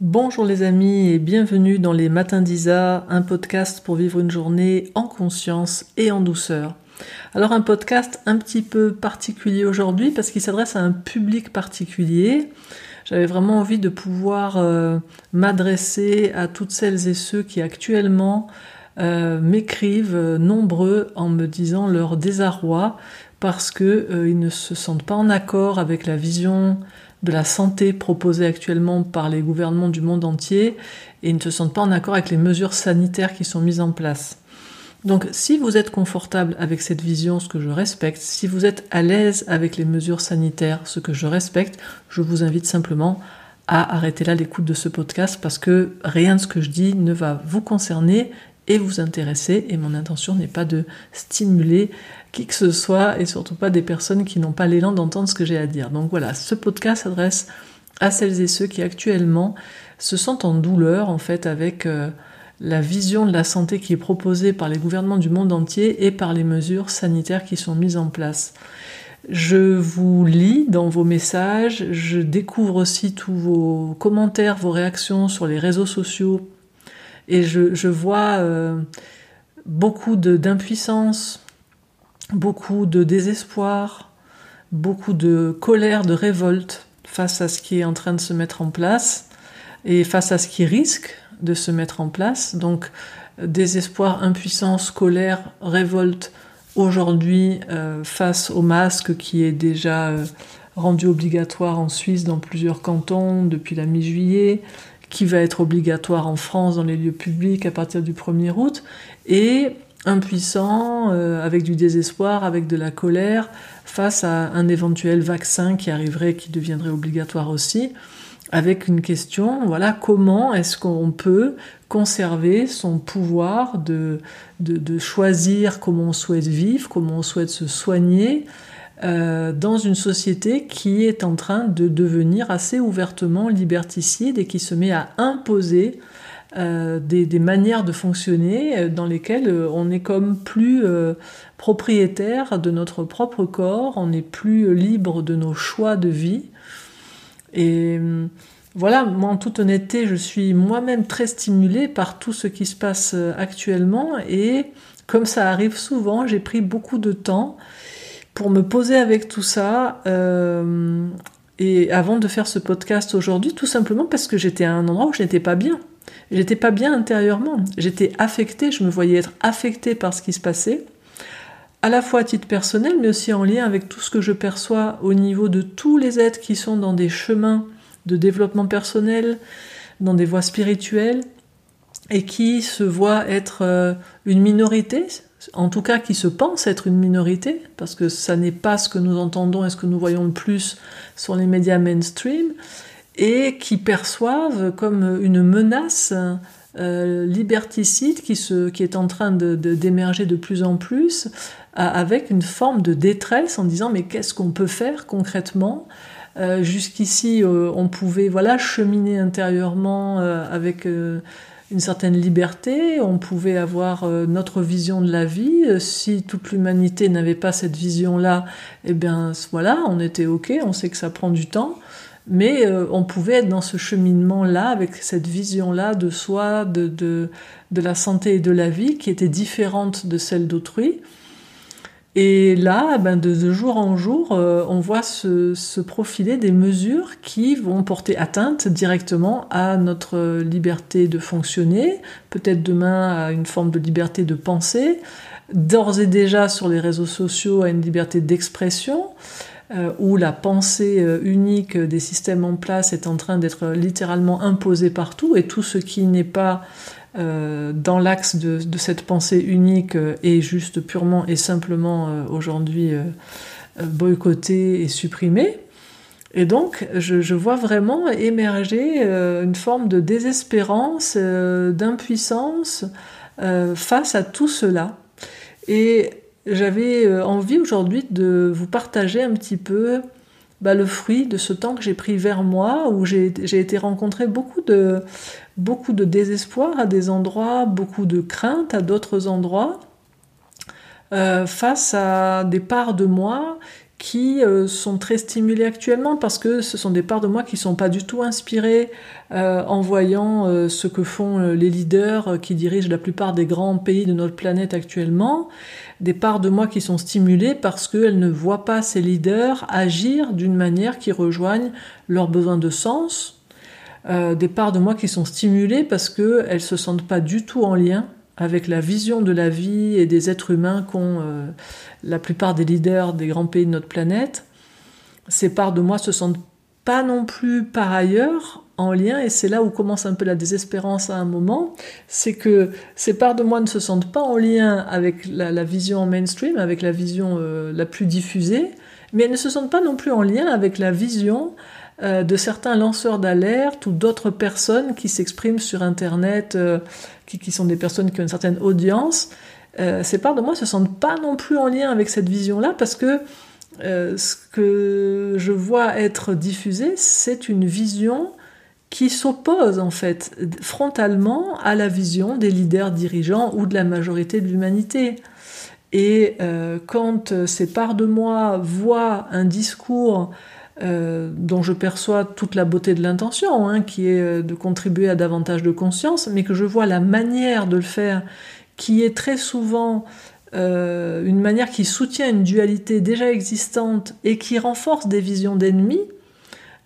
Bonjour les amis et bienvenue dans les Matins d'Isa, un podcast pour vivre une journée en conscience et en douceur. Alors un podcast un petit peu particulier aujourd'hui parce qu'il s'adresse à un public particulier. J'avais vraiment envie de pouvoir euh, m'adresser à toutes celles et ceux qui actuellement euh, m'écrivent euh, nombreux en me disant leur désarroi parce qu'ils ne se sentent pas en accord avec la vision de la santé proposée actuellement par les gouvernements du monde entier et ne se sentent pas en accord avec les mesures sanitaires qui sont mises en place. Donc si vous êtes confortable avec cette vision, ce que je respecte, si vous êtes à l'aise avec les mesures sanitaires, ce que je respecte, je vous invite simplement à arrêter là l'écoute de ce podcast parce que rien de ce que je dis ne va vous concerner et vous intéresser et mon intention n'est pas de stimuler qui que ce soit et surtout pas des personnes qui n'ont pas l'élan d'entendre ce que j'ai à dire. Donc voilà, ce podcast s'adresse à celles et ceux qui actuellement se sentent en douleur en fait avec euh, la vision de la santé qui est proposée par les gouvernements du monde entier et par les mesures sanitaires qui sont mises en place. Je vous lis dans vos messages, je découvre aussi tous vos commentaires, vos réactions sur les réseaux sociaux et je, vois euh, beaucoup d'impuissance, beaucoup de désespoir, beaucoup de colère, de révolte face à ce qui est en train de se mettre en place et face à ce qui risque de se mettre en place. Donc désespoir, impuissance, colère, révolte aujourd'hui euh, face au masque qui est déjà euh, rendu obligatoire en Suisse dans plusieurs cantons depuis la mi-juillet, qui va être obligatoire en France dans les lieux publics à partir du 1er août, et impuissant, euh, avec du désespoir, avec de la colère, face à un éventuel vaccin qui arriverait, qui deviendrait obligatoire aussi, avec une question, voilà, comment est-ce qu'on peut conserver son pouvoir de, de, de, choisir comment on souhaite vivre, comment on souhaite se soigner, euh, dans une société qui est en train de devenir assez ouvertement liberticide et qui se met à imposer euh, des, manières de fonctionner euh, dans lesquelles on est comme plus propriétaire de notre propre corps, on est plus libre de nos choix de vie. Et voilà, moi en toute honnêteté, je suis moi-même très stimulée par tout ce qui se passe actuellement et comme ça arrive souvent, j'ai pris beaucoup de temps pour me poser avec tout ça euh, et avant de faire ce podcast aujourd'hui, tout simplement parce que j'étais à un endroit où je n'étais pas bien. J'étais pas bien intérieurement. J'étais affectée, je me voyais être affectée par ce qui se passait, à la fois à titre personnel, mais aussi en lien avec tout ce que je perçois au niveau de tous les êtres qui sont dans des chemins de développement personnel, dans des voies spirituelles, et qui se voient être euh, une minorité, en tout cas qui se pense être une minorité, parce que ça n'est pas ce que nous entendons et ce que nous voyons le plus sur les médias mainstream, et qui perçoivent comme une menace euh, liberticide qui, se, qui est en train d'émerger de, de, plus en plus, avec une forme de détresse en disant mais qu'est-ce qu'on peut faire concrètement? Euh, Jusqu'ici, euh, on pouvait voilà cheminer intérieurement avec une certaine liberté, on pouvait avoir euh, notre vision de la vie. Euh, si toute l'humanité n'avait pas cette vision-là, eh bien voilà, on était ok, on sait que ça prend du temps, mais euh, on pouvait être dans ce cheminement-là, avec cette vision-là de soi, de, de, de la santé et de la vie, qui était différente de celle d'autrui. Et là, ben de, jour en jour, euh, on voit se, se, profiler des mesures qui vont porter atteinte directement à notre liberté de fonctionner, peut-être demain à une forme de liberté de penser, d'ores et déjà sur les réseaux sociaux à une liberté d'expression, euh, où la pensée euh, unique des systèmes en place est en train d'être littéralement imposée partout, et tout ce qui n'est pas euh, dans l'axe de, cette pensée unique euh, est juste purement et simplement euh, aujourd'hui euh, boycotté et supprimé. Et donc, je, vois vraiment émerger une forme de désespérance, d'impuissance face à tout cela. Et j'avais envie aujourd'hui de vous partager un petit peu bah, le fruit de ce temps que j'ai pris vers moi, où j'ai été rencontrer beaucoup de, beaucoup de désespoir à des endroits, beaucoup de crainte à d'autres endroits, euh, face à des parts de moi qui euh, sont très stimulées actuellement parce que ce sont des parts de moi qui sont pas du tout inspirées euh, en voyant ce que font les leaders qui dirigent la plupart des grands pays de notre planète actuellement. Des parts de moi qui sont stimulées parce qu'elles ne voient pas ces leaders agir d'une manière qui rejoigne leurs besoins de sens. Des parts de moi qui sont stimulées parce qu'elles se sentent pas du tout en lien avec la vision de la vie et des êtres humains qu'ont euh, la plupart des leaders des grands pays de notre planète, ces parts de moi se sentent pas non plus par ailleurs en lien, et c'est là où commence un peu la désespérance à un moment, c'est que ces parts de moi ne se sentent pas en lien avec la, vision mainstream, avec la vision euh, la plus diffusée, mais elles ne se sentent pas non plus en lien avec la vision euh, de certains lanceurs d'alerte ou d'autres personnes qui s'expriment sur Internet, euh, qui, sont des personnes qui ont une certaine audience, euh, ces parts de moi se sentent pas non plus en lien avec cette vision-là parce que ce que je vois être diffusé, c'est une vision qui s'oppose en fait frontalement à la vision des leaders dirigeants ou de la majorité de l'humanité. Et quand ces parts de moi voient un discours euh, dont je perçois toute la beauté de l'intention, hein, qui est euh, de contribuer à davantage de conscience, mais que je vois la manière de le faire, qui est très souvent euh, une manière qui soutient une dualité déjà existante et qui renforce des visions d'ennemis,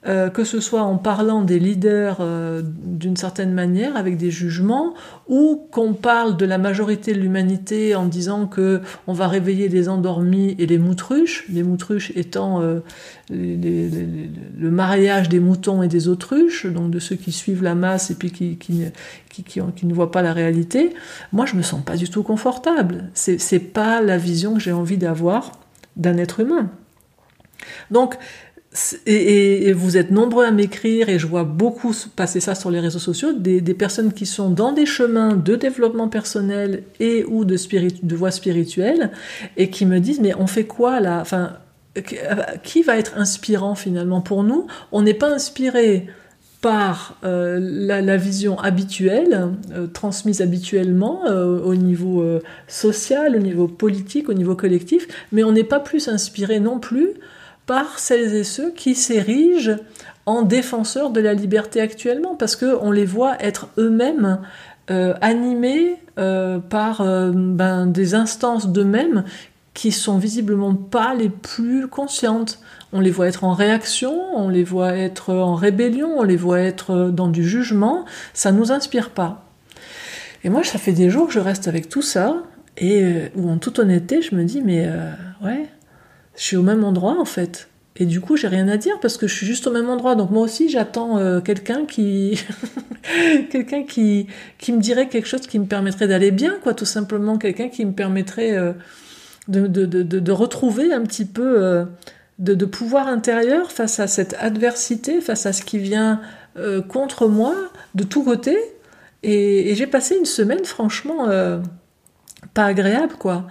euh, que ce soit en parlant des leaders euh, d'une certaine manière, avec des jugements, ou qu'on parle de la majorité de l'humanité en disant que on va réveiller les endormis et les moutruches, les moutruches étant euh, le mariage des moutons et des autruches, donc de ceux qui suivent la masse et puis qui, qui, qui, ne voient pas la réalité. Moi, je me sens pas du tout confortable. C'est pas la vision que j'ai envie d'avoir d'un être humain. Donc, et, vous êtes nombreux à m'écrire et je vois beaucoup passer ça sur les réseaux sociaux, des, personnes qui sont dans des chemins de développement personnel et ou de, de voie spirituelle et qui me disent mais on fait quoi là? Enfin, qui va être inspirant finalement? Pour nous On n'est pas inspiré par euh, la, vision habituelle, euh, transmise habituellement euh, au niveau social, au niveau politique, au niveau collectif, mais on n'est pas plus inspiré non plus par celles et ceux qui s'érigent en défenseurs de la liberté actuellement, parce qu'on les voit être eux-mêmes euh, animés euh, par euh, ben, des instances d'eux-mêmes qui sont visiblement pas les plus conscientes. On les voit être en réaction, on les voit être en rébellion, on les voit être dans du jugement, ça nous inspire pas. Et moi, ça fait des jours que je reste avec tout ça, et où en toute honnêteté, je me dis, mais ouais, je suis au même endroit en fait. Et du coup, j'ai rien à dire parce que je suis juste au même endroit. Donc moi aussi, j'attends euh, quelqu'un qui, qui, me dirait quelque chose qui me permettrait d'aller bien, quoi, tout simplement, quelqu'un qui me permettrait euh, de, retrouver un petit peu euh, de, de, pouvoir intérieur face à cette adversité, face à ce qui vient contre moi de tous côtés. Et, et j'ai passé une semaine, franchement, pas agréable, quoi.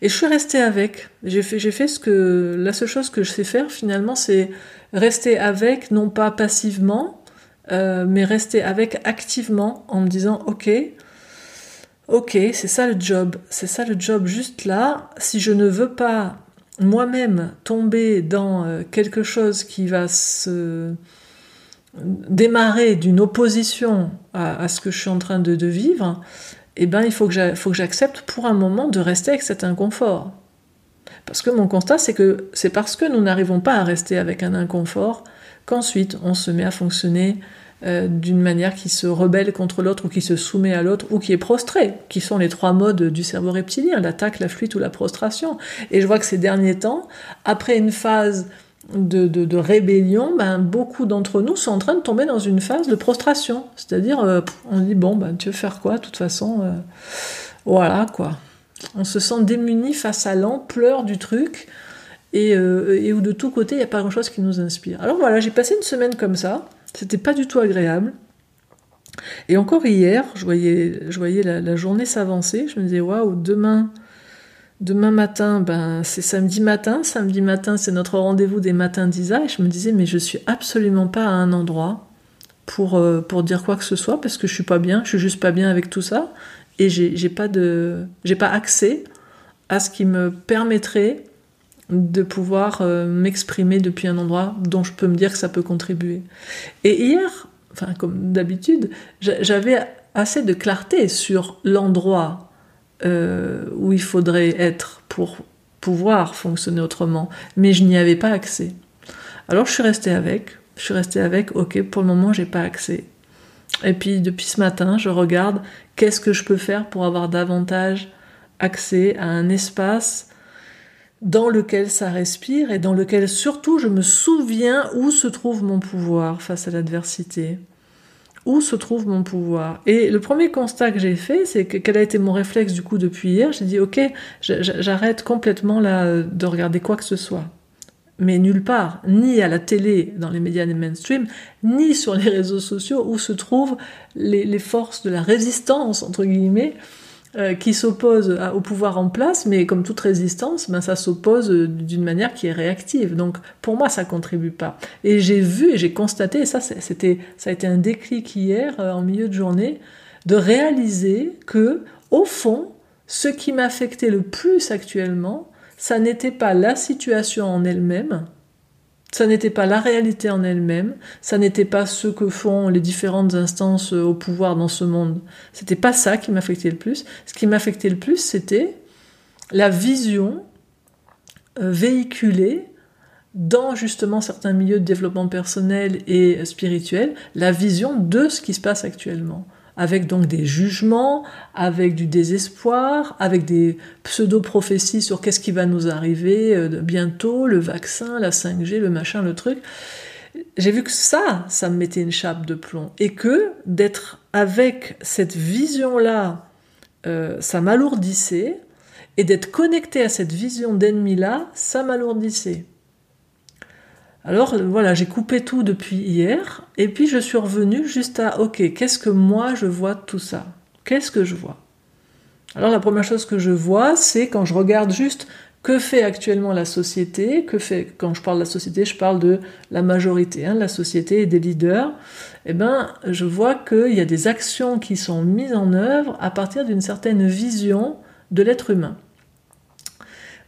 Et je suis restée avec. J'ai fait, ce que la seule chose que je sais faire finalement, c'est rester avec, non pas passivement, euh, mais rester avec activement en me disant ok, ok, c'est ça le job, c'est ça le job juste là. Si je ne veux pas moi-même tomber dans euh, quelque chose qui va se démarrer d'une opposition à, ce que je suis en train de vivre, eh ben, il faut que j'accepte pour un moment de rester avec cet inconfort. Parce que mon constat, c'est que c'est parce que nous n'arrivons pas à rester avec un inconfort qu'ensuite on se met à fonctionner euh, d'une manière qui se rebelle contre l'autre ou qui se soumet à l'autre ou qui est prostré, qui sont les trois modes du cerveau reptilien, l'attaque, la fuite ou la prostration. Et je vois que ces derniers temps, après une phase de, rébellion, ben, beaucoup d'entre nous sont en train de tomber dans une phase de prostration. C'est-à-dire, euh, on dit, bon, ben, tu veux faire quoi De toute façon, euh, voilà, quoi. On se sent démuni face à l'ampleur du truc et, euh, et où de tous côtés, il n'y a pas grand-chose qui nous inspire. Alors voilà, j'ai passé une semaine comme ça. C'était pas du tout agréable. Et encore hier, je voyais, voyais la, la journée s'avancer. Je me disais, waouh, demain Demain matin, ben, c'est samedi matin. Samedi matin, c'est notre rendez-vous des matins d'Isa. Et je me disais, mais je suis absolument pas à un endroit pour, euh, pour dire quoi que ce soit parce que je suis pas bien. Je suis juste pas bien avec tout ça. Et j'ai pas de, j'ai pas accès à ce qui me permettrait de pouvoir euh, m'exprimer depuis un endroit dont je peux me dire que ça peut contribuer. Et hier, enfin comme d'habitude, j'avais assez de clarté sur l'endroit euh, où il faudrait être pour pouvoir fonctionner autrement, mais je n'y avais pas accès. Alors je suis restée avec, je suis restée avec, ok, pour le moment j'ai pas accès. Et puis depuis ce matin, je regarde qu'est-ce que je peux faire pour avoir davantage accès à un espace dans lequel ça respire et dans lequel surtout je me souviens où se trouve mon pouvoir face à l'adversité. Où se trouve mon pouvoir Et le premier constat que j'ai fait, c'est que quel a été mon réflexe du coup depuis hier J'ai dit ok, j'arrête complètement là de regarder quoi que ce soit. Mais nulle part, ni à la télé, dans les médias mainstream, ni sur les réseaux sociaux où se trouvent les forces de la résistance, entre guillemets, euh, qui s'oppose au pouvoir en place, mais comme toute résistance, ben, ça s'oppose euh, d'une manière qui est réactive. Donc pour moi, ça contribue pas. Et j'ai vu et j'ai constaté, et ça, c'était, ça a été un déclic hier euh, en milieu de journée, de réaliser que au fond, ce qui m'affectait le plus actuellement, ça n'était pas la situation en elle-même, ça n'était pas la réalité en elle-même, ça n'était pas ce que font les différentes instances au pouvoir dans ce monde. C'était pas ça qui m'affectait le plus. Ce qui m'affectait le plus, c'était la vision euh, véhiculée dans justement certains milieux de développement personnel et spirituel, la vision de ce qui se passe actuellement avec donc des jugements, avec du désespoir, avec des pseudo-prophéties sur qu'est-ce qui va nous arriver euh, bientôt, le vaccin, la 5G, le machin, le truc. J'ai vu que ça, ça me mettait une chape de plomb. Et que d'être avec cette vision-là, euh, ça m'alourdissait. Et d'être connecté à cette vision d'ennemi-là, ça m'alourdissait. Alors voilà, j'ai coupé tout depuis hier, et puis je suis revenue juste à, ok, qu'est-ce que moi je vois de tout ça? Qu'est-ce que je vois? Alors la première chose que je vois, c'est quand je regarde juste que fait actuellement la société, que fait, quand je parle de la société, je parle de la majorité, hein, de la société et des leaders, eh ben, je vois qu'il y a des actions qui sont mises en œuvre à partir d'une certaine vision de l'être humain.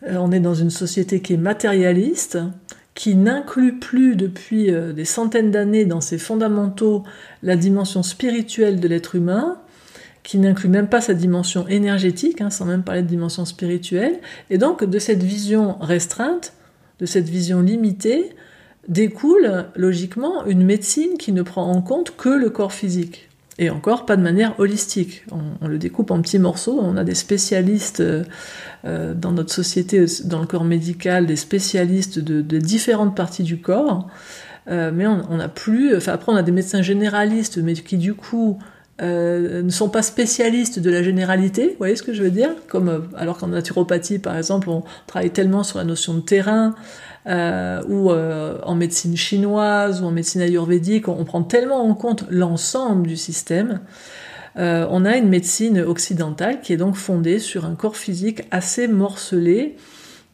Euh, on est dans une société qui est matérialiste, qui n'inclut plus depuis euh, des centaines d'années dans ses fondamentaux la dimension spirituelle de l'être humain, qui n'inclut même pas sa dimension énergétique, hein, sans même parler de dimension spirituelle, et donc de cette vision restreinte, de cette vision limitée, découle logiquement une médecine qui ne prend en compte que le corps physique et encore pas de manière holistique. On, le découpe en petits morceaux, on a des spécialistes euh, euh, dans notre société, dans le corps médical, des spécialistes de, différentes parties du corps, euh, mais on n'a plus, enfin après on a des médecins généralistes, mais qui du coup ne sont pas spécialistes de la généralité, vous voyez ce que je veux dire? Comme alors qu'en naturopathie, par exemple, on travaille tellement sur la notion de terrain, euh, ou euh, en médecine chinoise ou en médecine ayurvédique, on, prend tellement en compte l'ensemble du système. Euh, on a une médecine occidentale qui est donc fondée sur un corps physique assez morcelé,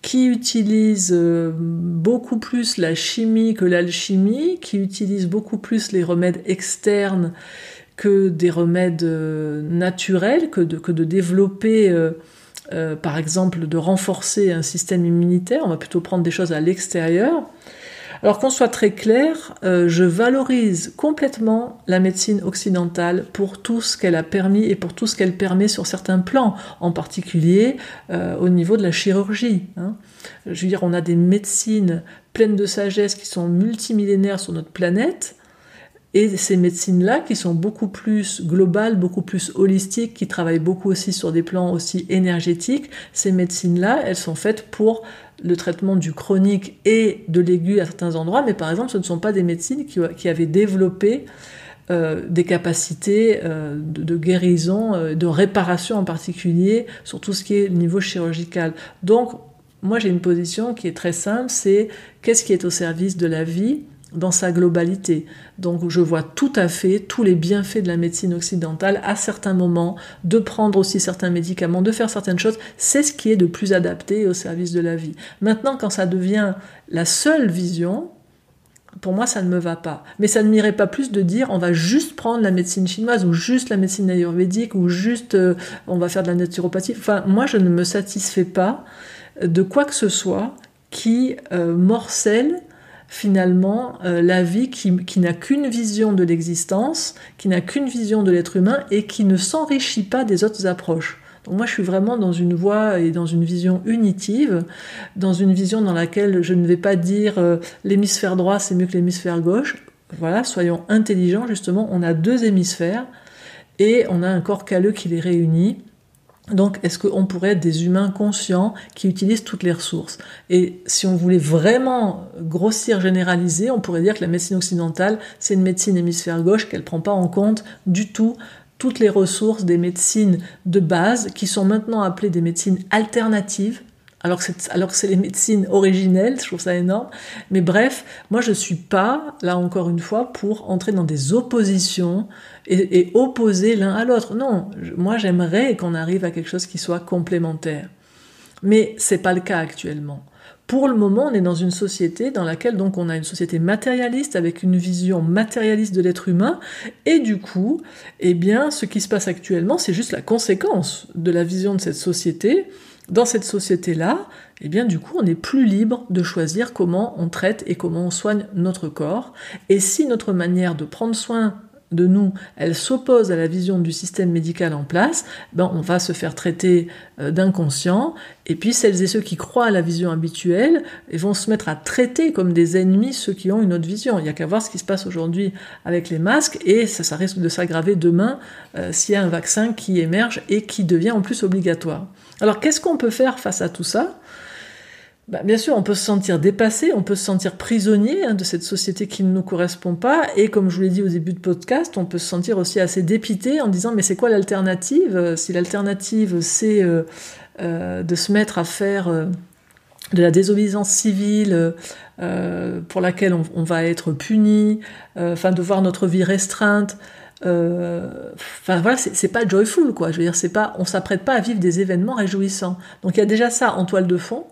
qui utilise beaucoup plus la chimie que l'alchimie, qui utilise beaucoup plus les remèdes externes que des remèdes naturels, que de, que de développer euh, par exemple, de renforcer un système immunitaire, on va plutôt prendre des choses à l'extérieur. Alors qu'on soit très clair, euh, je valorise complètement la médecine occidentale pour tout ce qu'elle a permis et pour tout ce qu'elle permet sur certains plans, en particulier euh, au niveau de la chirurgie. Hein. Je veux dire, on a des médecines pleines de sagesse qui sont multimillénaires sur notre planète, et ces médecines-là, qui sont beaucoup plus globales, beaucoup plus holistiques, qui travaillent beaucoup aussi sur des plans aussi énergétiques, ces médecines-là, elles sont faites pour le traitement du chronique et de l'aigu à certains endroits, mais par exemple, ce ne sont pas des médecines qui, avaient développé euh, des capacités euh, de, guérison, euh, de réparation en particulier, sur tout ce qui est niveau chirurgical. Donc, moi, j'ai une position qui est très simple, c'est qu'est-ce qui est au service de la vie dans sa globalité. Donc je vois tout à fait tous les bienfaits de la médecine occidentale à certains moments, de prendre aussi certains médicaments, de faire certaines choses, c'est ce qui est de plus adapté au service de la vie. Maintenant, quand ça devient la seule vision, pour moi, ça ne me va pas. Mais ça ne m'irait pas plus de dire on va juste prendre la médecine chinoise ou juste la médecine ayurvédique ou juste euh, on va faire de la naturopathie. Enfin, moi, je ne me satisfais pas de quoi que ce soit qui euh, morcelle finalement euh, la vie qui, qui n'a qu'une vision de l'existence, qui n'a qu'une vision de l'être humain et qui ne s'enrichit pas des autres approches. Donc moi je suis vraiment dans une voie et dans une vision unitive, dans une vision dans laquelle je ne vais pas dire euh, l'hémisphère droit c'est mieux que l'hémisphère gauche. Voilà, soyons intelligents justement, on a deux hémisphères et on a un corps calleux qui les réunit. Donc, est-ce qu'on pourrait être des humains conscients qui utilisent toutes les ressources? Et si on voulait vraiment grossir, généraliser, on pourrait dire que la médecine occidentale, c'est une médecine hémisphère gauche qu'elle ne prend pas en compte du tout toutes les ressources des médecines de base qui sont maintenant appelées des médecines alternatives alors que, c'est les médecines originelles, je trouve ça énorme. Mais bref, moi je suis pas, là encore une fois, pour entrer dans des oppositions et, opposer l'un à l'autre. Non, moi j'aimerais qu'on arrive à quelque chose qui soit complémentaire. Mais c'est pas le cas actuellement. Pour le moment, on est dans une société dans laquelle donc on a une société matérialiste avec une vision matérialiste de l'être humain et du coup, eh bien, ce qui se passe actuellement, c'est juste la conséquence de la vision de cette société dans cette société-là, eh bien du coup, on est plus libre de choisir comment on traite et comment on soigne notre corps. Et si notre manière de prendre soin de nous, elle s'oppose à la vision du système médical en place, ben on va se faire traiter euh, d'inconscient. Et puis celles et ceux qui croient à la vision habituelle vont se mettre à traiter comme des ennemis ceux qui ont une autre vision. Il n'y a qu'à voir ce qui se passe aujourd'hui avec les masques et ça, ça risque de s'aggraver demain euh, s'il y a un vaccin qui émerge et qui devient en plus obligatoire. Alors qu'est-ce qu'on peut faire face à tout ça? Bah, bien sûr, on peut se sentir dépassé, on peut se sentir prisonnier hein, de cette société qui ne nous correspond pas, et comme je vous l'ai dit au début de podcast, on peut se sentir aussi assez dépité en disant mais c'est quoi l'alternative? Si l'alternative c'est euh, euh, de se mettre à faire euh, de la désobéissance civile pour laquelle on, va être puni, enfin de voir notre vie restreinte. Enfin voilà, c'est pas joyful quoi. Je veux dire, c'est pas, on s'apprête pas à vivre des événements réjouissants. Donc il y a déjà ça en toile de fond.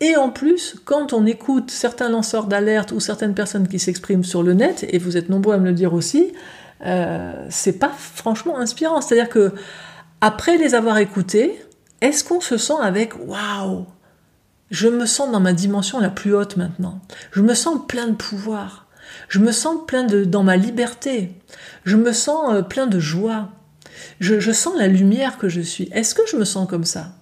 Et en plus, quand on écoute certains lanceurs d'alerte ou certaines personnes qui s'expriment sur le net, et vous êtes nombreux à me le dire aussi, euh, c'est pas franchement inspirant. C'est-à-dire que après les avoir écoutés, est-ce qu'on se sent avec waouh Je me sens dans ma dimension la plus haute maintenant. Je me sens plein de pouvoir. Je me sens plein de dans ma liberté. Je me sens euh, plein de joie. je sens la lumière que je suis. Est-ce que je me sens comme ça?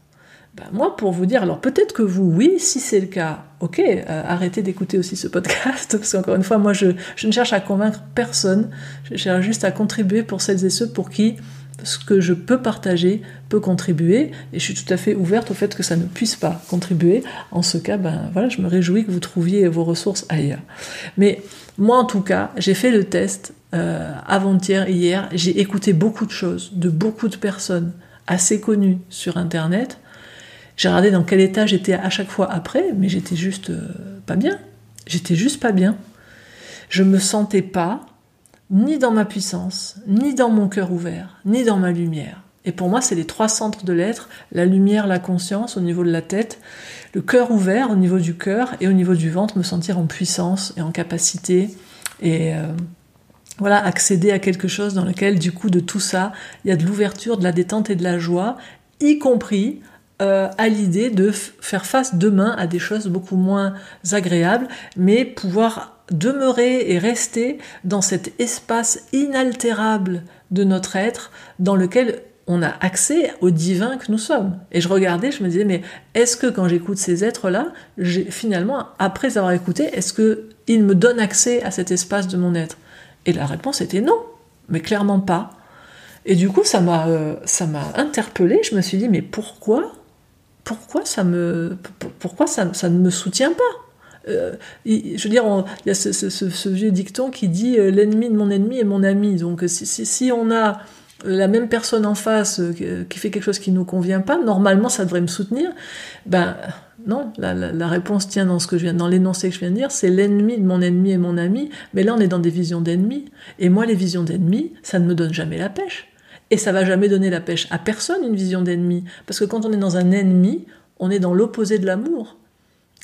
Bah, moi, pour vous dire, alors peut-être que vous, oui, si c'est le cas, ok, euh, arrêtez d'écouter aussi ce podcast, parce qu'encore une fois, moi, je, je, ne cherche à convaincre personne, je cherche juste à contribuer pour celles et ceux pour qui ce que je peux partager peut contribuer, et je suis tout à fait ouverte au fait que ça ne puisse pas contribuer. En ce cas, ben voilà, je me réjouis que vous trouviez vos ressources ailleurs. Mais moi, en tout cas, j'ai fait le test euh, avant-hier, hier, j'ai écouté beaucoup de choses de beaucoup de personnes assez connues sur Internet, j'ai regardé dans quel état j'étais à chaque fois après, mais j'étais juste euh, pas bien. J'étais juste pas bien. Je me sentais pas ni dans ma puissance, ni dans mon cœur ouvert, ni dans ma lumière. Et pour moi, c'est les trois centres de l'être, la lumière, la conscience au niveau de la tête, le cœur ouvert au niveau du cœur et au niveau du ventre, me sentir en puissance et en capacité et euh, voilà, accéder à quelque chose dans lequel, du coup, de tout ça, il y a de l'ouverture, de la détente et de la joie, y compris euh, à l'idée de faire face demain à des choses beaucoup moins agréables, mais pouvoir demeurer et rester dans cet espace inaltérable de notre être dans lequel on a accès au divin que nous sommes. Et je regardais, je me disais, mais est-ce que quand j'écoute ces êtres-là, finalement, après avoir écouté, est-ce qu'ils me donnent accès à cet espace de mon être? Et la réponse était non, mais clairement pas. Et du coup, ça m'a, euh, ça m'a interpellé. Je me suis dit, mais pourquoi pourquoi ça me, pourquoi ça, ça ne me soutient pas euh, je veux dire, il y a ce, vieux dicton qui dit euh, l'ennemi de mon ennemi est mon ami. Donc, si, si, on a la même personne en face euh, qui fait quelque chose qui ne nous convient pas, normalement, ça devrait me soutenir. Ben non, la, réponse tient dans ce que je viens, dans l'énoncé que je viens de dire, c'est l'ennemi de mon ennemi est mon ami. Mais là, on est dans des visions d'ennemis. Et moi, les visions d'ennemis, ça ne me donne jamais la pêche. Et ça va jamais donner la pêche à personne une vision d'ennemi. Parce que quand on est dans un ennemi, on est dans l'opposé de l'amour.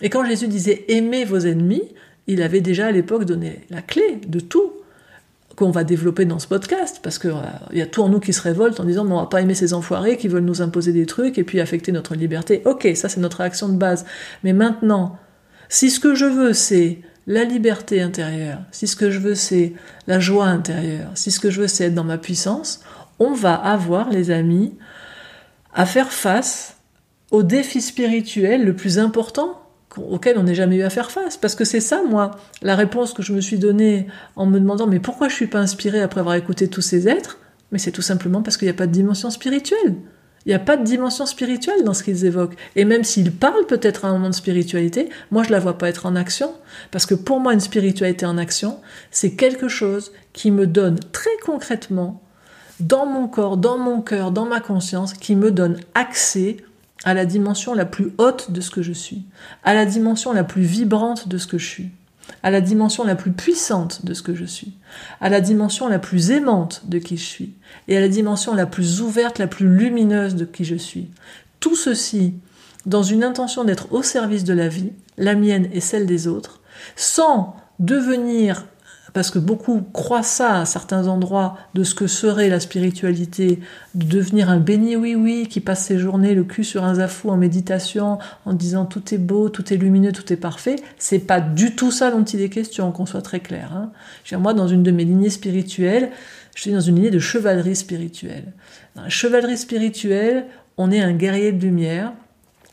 Et quand Jésus disait aimez vos ennemis, il avait déjà à l'époque donné la clé de tout qu'on va développer dans ce podcast, parce qu'il euh, y a tout en nous qui se révolte en disant mais on va pas aimer ces enfoirés qui veulent nous imposer des trucs et puis affecter notre liberté. Ok, ça c'est notre réaction de base. Mais maintenant, Si ce que je veux, c'est la liberté intérieure, si ce que je veux, c'est la joie intérieure, si ce que je veux, c'est être dans ma puissance, on va avoir, les amis, à faire face au défi spirituel le plus important auquel on n'ait jamais eu à faire face. Parce que c'est ça, moi, la réponse que je me suis donnée en me demandant mais pourquoi je suis pas inspirée après avoir écouté tous ces êtres? Mais c'est tout simplement parce qu'il n'y a pas de dimension spirituelle. Il n'y a pas de dimension spirituelle dans ce qu'ils évoquent. Et même s'ils parlent peut-être à un moment de spiritualité, moi je la vois pas être en action. Parce que pour moi, une spiritualité en action, c'est quelque chose qui me donne très concrètement, dans mon corps, dans mon cœur, dans ma conscience, qui me donne accès à la dimension la plus haute de ce que je suis, à la dimension la plus vibrante de ce que je suis, à la dimension la plus puissante de ce que je suis, à la dimension la plus aimante de qui je suis, et à la dimension la plus ouverte, la plus lumineuse de qui je suis. Tout ceci dans une intention d'être au service de la vie, la mienne et celle des autres, sans devenir parce que beaucoup croient ça à certains endroits de ce que serait la spiritualité, de devenir un béni oui-oui qui passe ses journées le cul sur un zafou en méditation, en disant tout est beau, tout est lumineux, tout est parfait. C'est pas du tout ça dont il est question, qu'on soit très clair. Hein. moi, dans une de mes lignées spirituelles, je suis dans une lignée de chevalerie spirituelle. Dans la chevalerie spirituelle, on est un guerrier de lumière,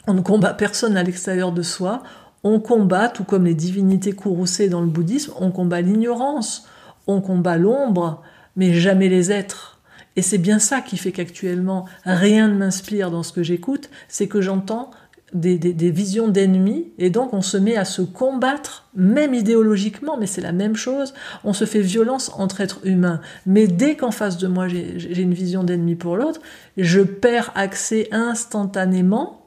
on ne combat personne à l'extérieur de soi, on combat, tout comme les divinités courroucées dans le bouddhisme, on combat l'ignorance, on combat l'ombre, mais jamais les êtres. Et c'est bien ça qui fait qu'actuellement, rien ne m'inspire dans ce que j'écoute, c'est que j'entends des, visions d'ennemis, et donc on se met à se combattre, même idéologiquement, mais c'est la même chose, on se fait violence entre êtres humains. Mais dès qu'en face de moi j'ai une vision d'ennemi pour l'autre, je perds accès instantanément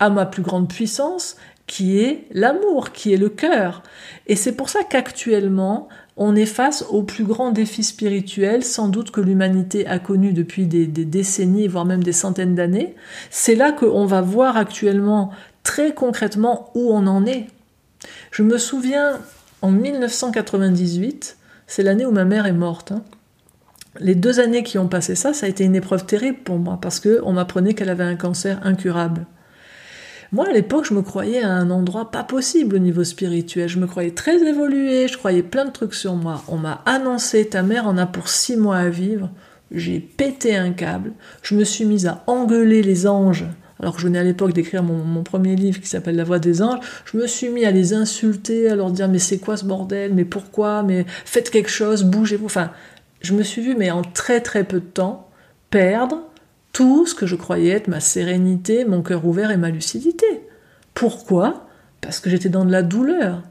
à ma plus grande puissance qui est l'amour, qui est le cœur. Et c'est pour ça qu'actuellement, on est face au plus grand défi spirituel, sans doute que l'humanité a connu depuis des, décennies, voire même des centaines d'années. C'est là qu'on va voir actuellement très concrètement où on en est. Je me souviens, en 1998, c'est l'année où ma mère est morte. Hein. Les deux années qui ont passé ça, ça a été une épreuve terrible pour moi, parce qu'on m'apprenait qu'elle avait un cancer incurable. Moi, à l'époque, je me croyais à un endroit pas possible au niveau spirituel. Je me croyais très évolué, je croyais plein de trucs sur moi. On m'a annoncé, ta mère en a pour six mois à vivre. J'ai pété un câble. Je me suis mise à engueuler les anges. Alors que je venais à l'époque d'écrire mon, premier livre qui s'appelle La Voix des anges, je me suis mis à les insulter, à leur dire mais c'est quoi ce bordel, mais pourquoi, mais faites quelque chose, bougez-vous. Enfin, je me suis vue, mais en très très peu de temps, perdre tout ce que je croyais être ma sérénité, mon cœur ouvert et ma lucidité. Pourquoi? Parce que j'étais dans de la douleur.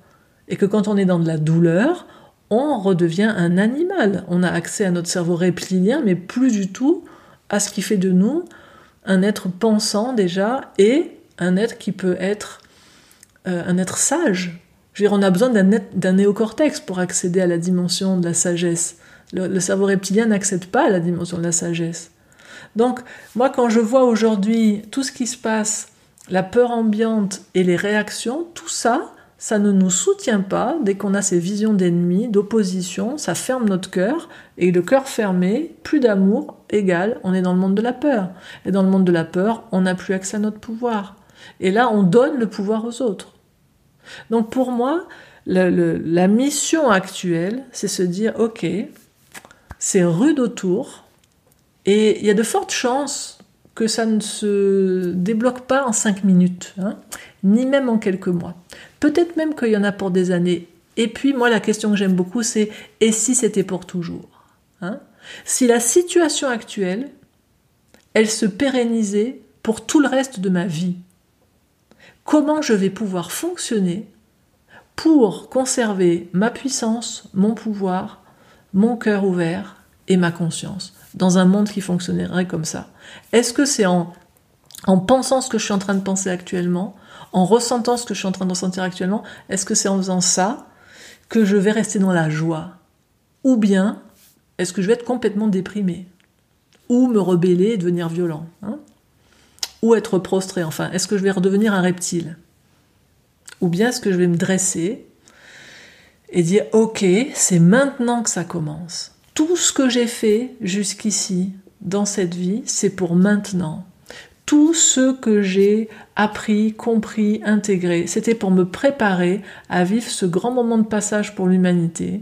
Et que quand on est dans de la douleur, on redevient un animal. On a accès à notre cerveau reptilien, mais plus du tout à ce qui fait de nous un être pensant déjà et un être qui peut être euh, un être sage. Je veux dire, on a besoin d'un néocortex pour accéder à la dimension de la sagesse. le cerveau reptilien n'accède pas à la dimension de la sagesse. Donc, moi, quand je vois aujourd'hui tout ce qui se passe, la peur ambiante et les réactions, tout ça, ça ne nous soutient pas dès qu'on a ces visions d'ennemis, d'opposition, ça ferme notre cœur, et le cœur fermé, plus d'amour, égal, on est dans le monde de la peur. Et dans le monde de la peur, on n'a plus accès à notre pouvoir. Et là, on donne le pouvoir aux autres. Donc pour moi, la mission actuelle, c'est se dire, ok, c'est rude autour, et il y a de fortes chances que ça ne se débloque pas en cinq minutes, hein, ni même en quelques mois. Peut-être même qu'il y en a pour des années. Et puis, moi, la question que j'aime beaucoup, c'est et si c'était pour toujours hein? Si la situation actuelle, elle se pérennisait pour tout le reste de ma vie, comment je vais pouvoir fonctionner pour conserver ma puissance, mon pouvoir, mon cœur ouvert et ma conscience? Dans un monde qui fonctionnerait comme ça. Est-ce que c'est en, en pensant ce que je suis en train de penser actuellement, en ressentant ce que je suis en train de ressentir actuellement Est-ce que c'est en faisant ça que je vais rester dans la joie? Ou bien est-ce que je vais être complètement déprimé? Ou me rebeller et devenir violent hein? Ou être prostré Enfin, est-ce que je vais redevenir un reptile? Ou bien est-ce que je vais me dresser et dire ok, c'est maintenant que ça commence tout ce que j'ai fait jusqu'ici dans cette vie, c'est pour maintenant. tout ce que j'ai appris, compris, intégré. C'était pour me préparer à vivre ce grand moment de passage pour l'humanité.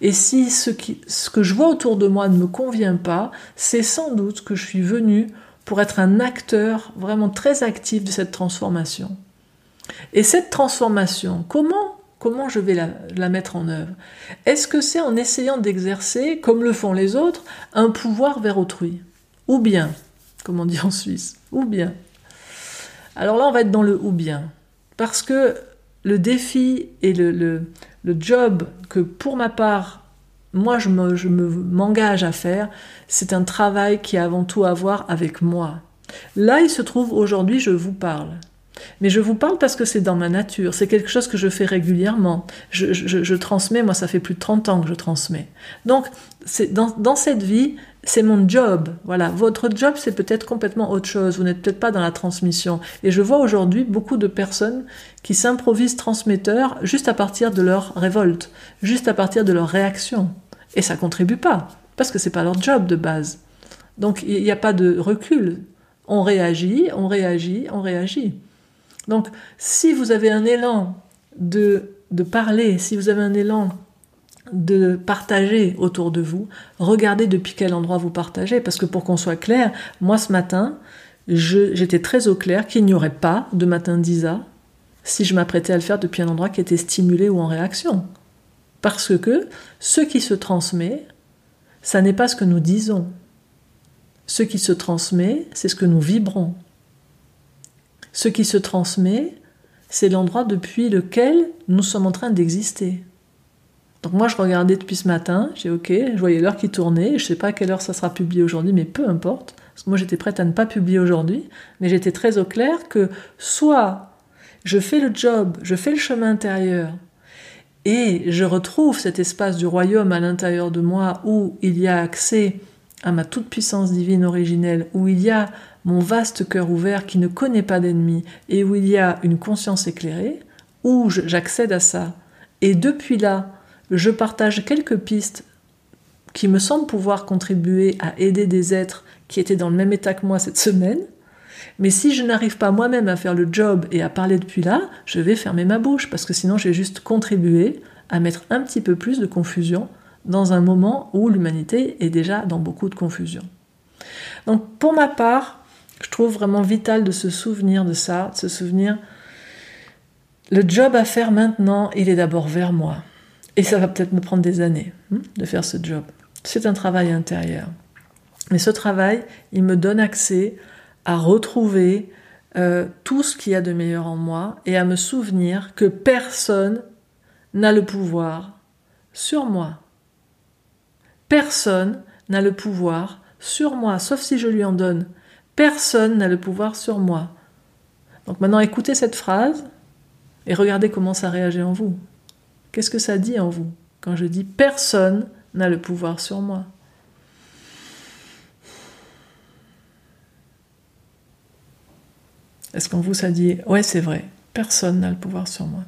Et si ce, ce que je vois autour de moi ne me convient pas, c'est sans doute que je suis venu pour être un acteur vraiment très actif de cette transformation. Et cette transformation, comment, comment je vais la, mettre en œuvre Est-ce que c'est en essayant d'exercer, comme le font les autres, un pouvoir vers autrui? Ou bien, comme on dit en Suisse, ou bien. Alors là, on va être dans le ou bien. Parce que le défi et le, job que pour ma part, moi, je m'engage me, à faire, c'est un travail qui a avant tout à voir avec moi. Là, il se trouve aujourd'hui, je vous parle. Mais je vous parle parce que c'est dans ma nature, c'est quelque chose que je fais régulièrement. Je, transmets, moi ça fait plus de 30 ans que je transmets. Donc dans, dans cette vie, c'est mon job. Voilà, votre job c'est peut-être complètement autre chose. Vous n'êtes peut-être pas dans la transmission. Et je vois aujourd'hui beaucoup de personnes qui s'improvisent transmetteurs juste à partir de leur révolte, juste à partir de leur réaction. Et ça contribue pas parce que c'est pas leur job de base. Donc il n'y a pas de recul. On réagit, on réagit, on réagit. Donc, si vous avez un élan de, de parler, si vous avez un élan de partager autour de vous, regardez depuis quel endroit vous partagez, parce que pour qu'on soit clair, moi ce matin, j'étais très au clair qu'il n'y aurait pas de matin d'Isa si je m'apprêtais à le faire depuis un endroit qui était stimulé ou en réaction. Parce que ce qui se transmet, ça n'est pas ce que nous disons. Ce qui se transmet, c'est ce que nous vibrons. Ce qui se transmet, c'est l'endroit depuis lequel nous sommes en train d'exister. Donc moi je regardais depuis ce matin, j'ai ok, je voyais l'heure qui tournait, je sais pas à quelle heure ça sera publié aujourd'hui, mais peu importe, parce que moi j'étais prête à ne pas publier aujourd'hui, mais j'étais très au clair que soit je fais le job, je fais le chemin intérieur, et je retrouve cet espace du royaume à l'intérieur de moi où il y a accès à ma toute-puissance divine originelle, où il y a mon vaste cœur ouvert qui ne connaît pas d'ennemis et où il y a une conscience éclairée, où j'accède à ça. Et depuis là, je partage quelques pistes qui me semblent pouvoir contribuer à aider des êtres qui étaient dans le même état que moi cette semaine. Mais si je n'arrive pas moi-même à faire le job et à parler depuis là, je vais fermer ma bouche parce que sinon je vais juste contribuer à mettre un petit peu plus de confusion dans un moment où l'humanité est déjà dans beaucoup de confusion. Donc pour ma part, je trouve vraiment vital de se souvenir de ça, de se souvenir le job à faire maintenant, il est d'abord vers moi. Et ça va peut-être me prendre des années hein, de faire ce job. C'est un travail intérieur. Mais ce travail, il me donne accès à retrouver euh, tout ce qu'il y a de meilleur en moi et à me souvenir que personne n'a le pouvoir sur moi. Personne n'a le pouvoir sur moi, sauf si je lui en donne. Personne n'a le pouvoir sur moi. Donc maintenant, écoutez cette phrase et regardez comment ça réagit en vous. Qu'est-ce que ça dit en vous quand je dis personne n'a le pouvoir sur moi? Est-ce qu'en vous ça dit ouais c'est vrai, personne n'a le pouvoir sur moi?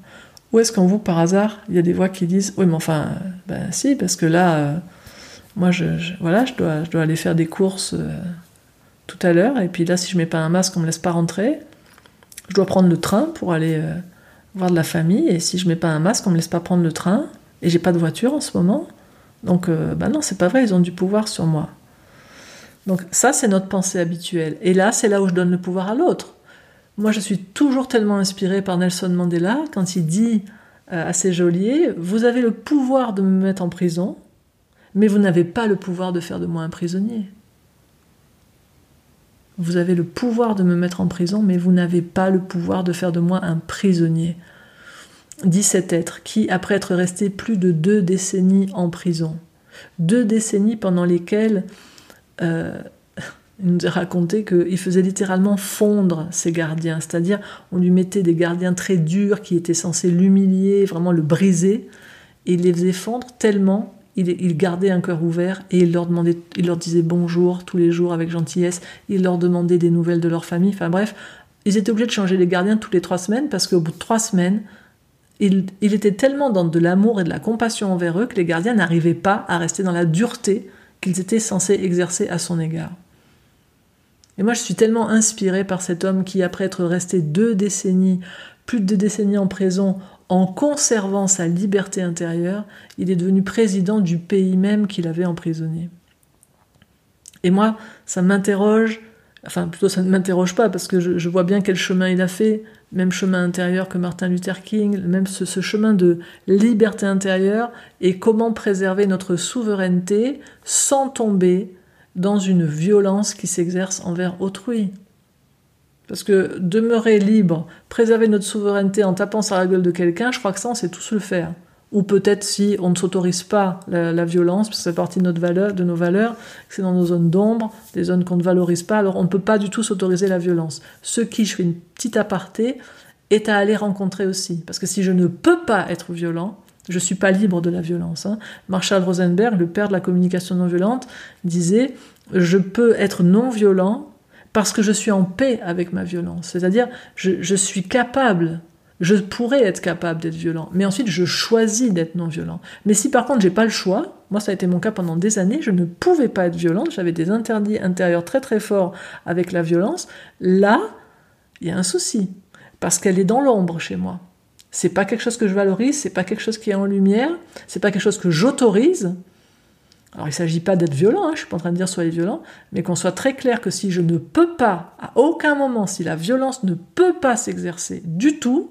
Ou est-ce qu'en vous par hasard il y a des voix qui disent oui mais enfin ben si parce que là euh, moi je, voilà je dois aller faire des courses euh, tout à l'heure, et puis là, si je mets pas un masque, on me laisse pas rentrer. Je dois prendre le train pour aller euh, voir de la famille, et si je mets pas un masque, on me laisse pas prendre le train, et j'ai pas de voiture en ce moment. Donc, euh, bah non, c'est pas vrai, ils ont du pouvoir sur moi. Donc ça, c'est notre pensée habituelle. Et là, c'est là où je donne le pouvoir à l'autre. Moi, je suis toujours tellement inspirée par Nelson Mandela quand il dit euh, à ses geôliers, vous avez le pouvoir de me mettre en prison, mais vous n'avez pas le pouvoir de faire de moi un prisonnier. Vous avez le pouvoir de me mettre en prison, mais vous n'avez pas le pouvoir de faire de moi un prisonnier. Dit cet être qui, après être resté plus de deux décennies en prison, deux décennies pendant lesquelles euh, il nous a raconté qu'il faisait littéralement fondre ses gardiens, c'est-à-dire on lui mettait des gardiens très durs qui étaient censés l'humilier, vraiment le briser, et il les faisait fondre tellement il, gardait un cœur ouvert et il leur, demandait, il leur disait bonjour tous les jours avec gentillesse, il leur demandait des nouvelles de leur famille, enfin bref, ils étaient obligés de changer les gardiens toutes les trois semaines parce qu'au bout de trois semaines, il, il était tellement dans de l'amour et de la compassion envers eux que les gardiens n'arrivaient pas à rester dans la dureté qu'ils étaient censés exercer à son égard. Et moi, je suis tellement inspirée par cet homme qui, après être resté deux décennies, plus de deux décennies en prison, en conservant sa liberté intérieure, il est devenu président du pays même qu'il avait emprisonné. Et moi, ça m'interroge, enfin plutôt ça ne m'interroge pas, parce que je, vois bien quel chemin il a fait, même chemin intérieur que Martin Luther King, même ce, chemin de liberté intérieure, et comment préserver notre souveraineté sans tomber dans une violence qui s'exerce envers autrui. Parce que demeurer libre, préserver notre souveraineté en tapant sur la gueule de quelqu'un, je crois que ça, on sait tous le faire. Ou peut-être si on ne s'autorise pas la, violence, parce que c'est partie de, notre valeur, de nos valeurs, c'est dans nos zones d'ombre, des zones qu'on ne valorise pas, alors on ne peut pas du tout s'autoriser la violence. Ce qui, je fais une petite aparté, est à aller rencontrer aussi. Parce que si je ne peux pas être violent, je ne suis pas libre de la violence. Hein. Marshall Rosenberg, le père de la communication non violente, disait Je peux être non violent parce que je suis en paix avec ma violence. C'est-à-dire, je, suis capable, je pourrais être capable d'être violent, mais ensuite je choisis d'être non violent. Mais si par contre j'ai pas le choix, moi ça a été mon cas pendant des années, je ne pouvais pas être violente, j'avais des interdits intérieurs très très forts avec la violence, là, il y a un souci, parce qu'elle est dans l'ombre chez moi. C'est pas quelque chose que je valorise, c'est pas quelque chose qui est en lumière, c'est pas quelque chose que j'autorise, alors il ne s'agit pas d'être violent, hein, je ne suis pas en train de dire soyez violent, mais qu'on soit très clair que si je ne peux pas, à aucun moment, si la violence ne peut pas s'exercer du tout,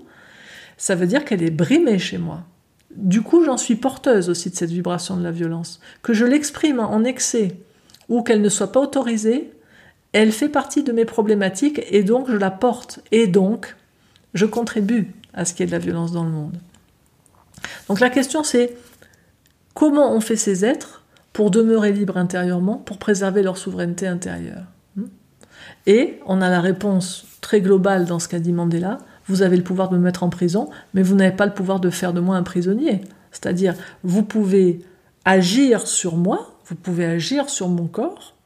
ça veut dire qu'elle est brimée chez moi. Du coup, j'en suis porteuse aussi de cette vibration de la violence. Que je l'exprime en excès ou qu'elle ne soit pas autorisée, elle fait partie de mes problématiques et donc je la porte. Et donc, je contribue à ce qu'il y ait de la violence dans le monde. Donc la question c'est comment on fait ces êtres pour demeurer libres intérieurement, pour préserver leur souveraineté intérieure. Hmm? Et on a la réponse très globale dans ce qu'a dit Mandela, vous avez le pouvoir de me mettre en prison, mais vous n'avez pas le pouvoir de faire de moi un prisonnier. C'est-à-dire, vous pouvez agir sur moi, vous pouvez agir sur mon corps,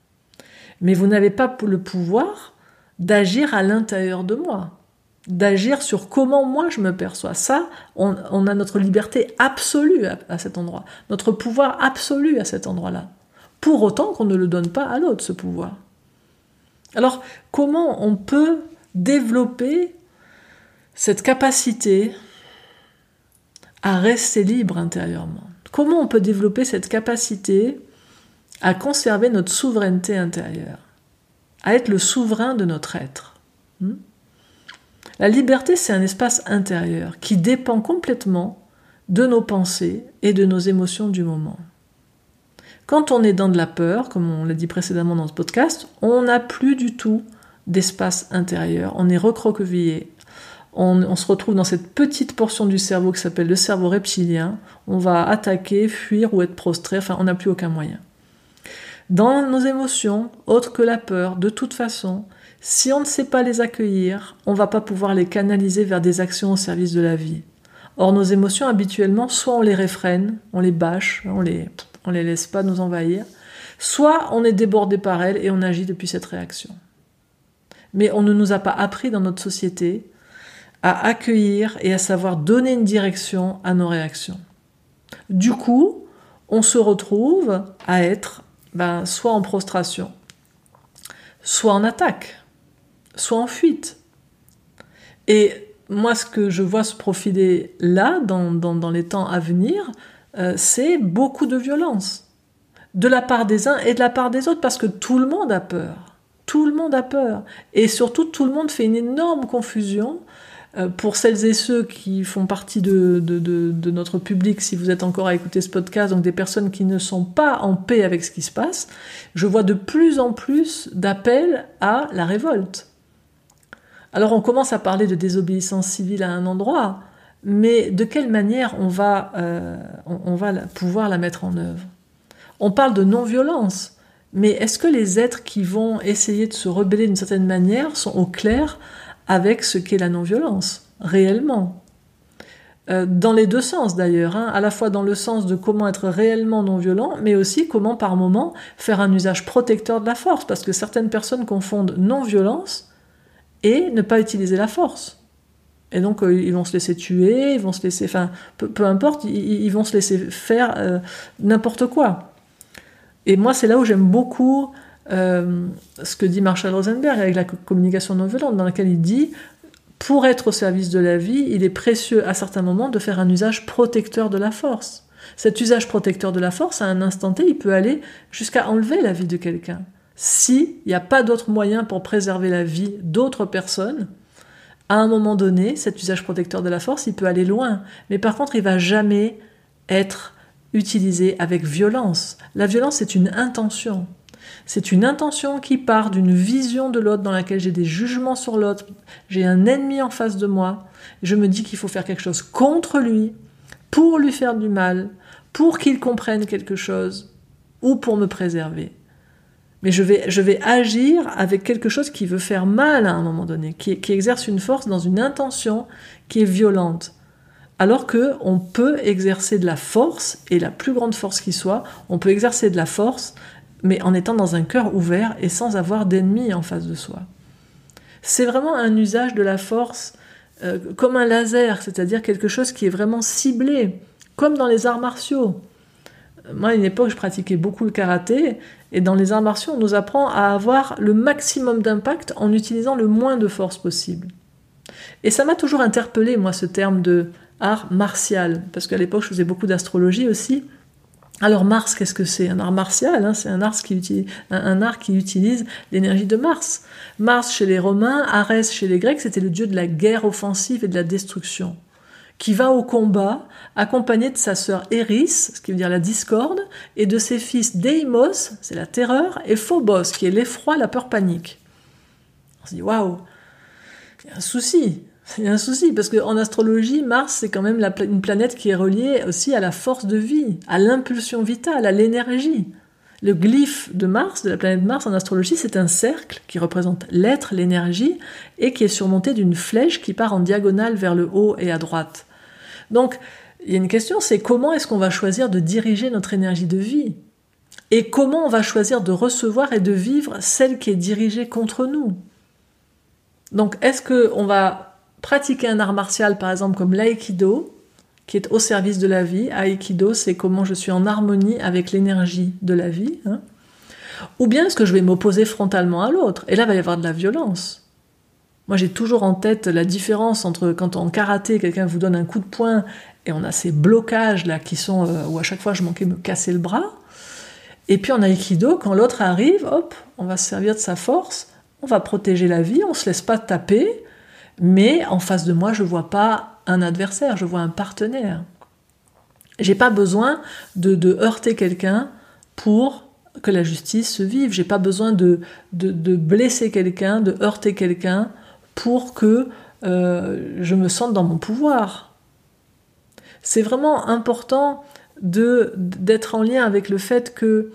mais vous n'avez pas le pouvoir d'agir à l'intérieur de moi d'agir sur comment moi je me perçois. Ça, on, a notre liberté absolue à, cet endroit, notre pouvoir absolu à cet endroit-là. Pour autant qu'on ne le donne pas à l'autre, ce pouvoir. Alors, comment on peut développer cette capacité à rester libre intérieurement? Comment on peut développer cette capacité à conserver notre souveraineté intérieure, à être le souverain de notre être hmm? La liberté, c'est un espace intérieur qui dépend complètement de nos pensées et de nos émotions du moment. Quand on est dans de la peur, comme on l'a dit précédemment dans ce podcast, on n'a plus du tout d'espace intérieur, on est recroquevillé, on, se retrouve dans cette petite portion du cerveau qui s'appelle le cerveau reptilien, on va attaquer, fuir ou être prostré, enfin on n'a plus aucun moyen. Dans nos émotions, autres que la peur, de toute façon, si on ne sait pas les accueillir, on va pas pouvoir les canaliser vers des actions au service de la vie. Or, nos émotions, habituellement, soit on les réfrène, on les bâche, on les, les laisse pas nous envahir, soit on est débordé par elles et on agit depuis cette réaction. Mais on ne nous a pas appris dans notre société à accueillir et à savoir donner une direction à nos réactions. Du coup, on se retrouve à être ben, soit en prostration, soit en attaque soit en fuite. Et moi, ce que je vois se profiler là, dans, les temps à venir, euh, c'est beaucoup de violence. De la part des uns et de la part des autres, parce que tout le monde a peur. Tout le monde a peur. Et surtout, tout le monde fait une énorme confusion euh, pour celles et ceux qui font partie de, de, notre public, si vous êtes encore à écouter ce podcast, donc des personnes qui ne sont pas en paix avec ce qui se passe, je vois de plus en plus d'appels à la révolte. Alors on commence à parler de désobéissance civile à un endroit, mais de quelle manière on va, euh, pouvoir la mettre en œuvre? On parle de non-violence, mais est-ce que les êtres qui vont essayer de se rebeller d'une certaine manière sont au clair avec ce qu'est la non-violence, réellement? Euh, dans les deux sens d'ailleurs, hein, à la fois dans le sens de comment être réellement non-violent, mais aussi comment par moment faire un usage protecteur de la force, parce que certaines personnes confondent non-violence et ne pas utiliser la force. Et donc euh, ils vont se laisser tuer, ils vont se laisser, enfin peu, importe, ils, vont se laisser faire euh, n'importe quoi. Et moi c'est là où j'aime beaucoup euh, ce que dit Marshall Rosenberg avec la communication non violente, dans laquelle il dit pour être au service de la vie, il est précieux à certains moments de faire un usage protecteur de la force. Cet usage protecteur de la force, à un instant T, il peut aller jusqu'à enlever la vie de quelqu'un. S'il n'y a pas d'autre moyen pour préserver la vie d'autres personnes, à un moment donné, cet usage protecteur de la force, il peut aller loin. Mais par contre, il va jamais être utilisé avec violence. La violence, c'est une intention. C'est une intention qui part d'une vision de l'autre dans laquelle j'ai des jugements sur l'autre, j'ai un ennemi en face de moi, je me dis qu'il faut faire quelque chose contre lui, pour lui faire du mal, pour qu'il comprenne quelque chose, ou pour me préserver. Mais je vais, agir avec quelque chose qui veut faire mal à un moment donné, qui, qui exerce une force dans une intention qui est violente. Alors que on peut exercer de la force, et la plus grande force qui soit, on peut exercer de la force mais en étant dans un cœur ouvert et sans avoir d'ennemis en face de soi. C'est vraiment un usage de la force euh, comme un laser, c'est-à-dire quelque chose qui est vraiment ciblé, comme dans les arts martiaux. Moi, à une époque, je pratiquais beaucoup le karaté, et dans les arts martiaux, on nous apprend à avoir le maximum d'impact en utilisant le moins de force possible. Et ça m'a toujours interpellé, moi, ce terme de art martial, parce qu'à l'époque, je faisais beaucoup d'astrologie aussi, alors Mars, qu'est-ce que c'est? Un art martial, hein, c'est un un, art qui utilise l'énergie de Mars. Mars chez les Romains, Arès chez les Grecs, c'était le dieu de la guerre offensive et de la destruction, qui va au combat accompagné de sa sœur Eris, ce qui veut dire la discorde, et de ses fils Deimos, c'est la terreur, et Phobos, qui est l'effroi, la peur panique. On se dit waouh, il y a un souci. Il y a un souci, parce qu'en astrologie, Mars, c'est quand même une planète qui est reliée aussi à la force de vie, à l'impulsion vitale, à l'énergie. Le glyphe de Mars, de la planète Mars en astrologie, c'est un cercle qui représente l'être, l'énergie, et qui est surmonté d'une flèche qui part en diagonale vers le haut et à droite. Donc, il y a une question, c'est comment est-ce qu'on va choisir de diriger notre énergie de vie Et comment on va choisir de recevoir et de vivre celle qui est dirigée contre nous Donc, est-ce qu'on va pratiquer un art martial, par exemple, comme l'aïkido, qui est au service de la vie? Aïkido, c'est comment je suis en harmonie avec l'énergie de la vie. Hein. Ou bien est-ce que je vais m'opposer frontalement à l'autre? Et là, il va y avoir de la violence. Moi, j'ai toujours en tête la différence entre quand en karaté, quelqu'un vous donne un coup de poing et on a ces blocages là qui sont euh, où à chaque fois je manquais de me casser le bras. Et puis en aïkido, quand l'autre arrive, hop, on va se servir de sa force, on va protéger la vie, on se laisse pas taper, mais en face de moi, je ne vois pas un adversaire, je vois un partenaire. J'ai pas besoin de, heurter quelqu'un pour que la justice se vive. J'ai pas besoin de, blesser quelqu'un, de heurter quelqu'un pour que euh, je me sente dans mon pouvoir. C'est vraiment important d'être en lien avec le fait que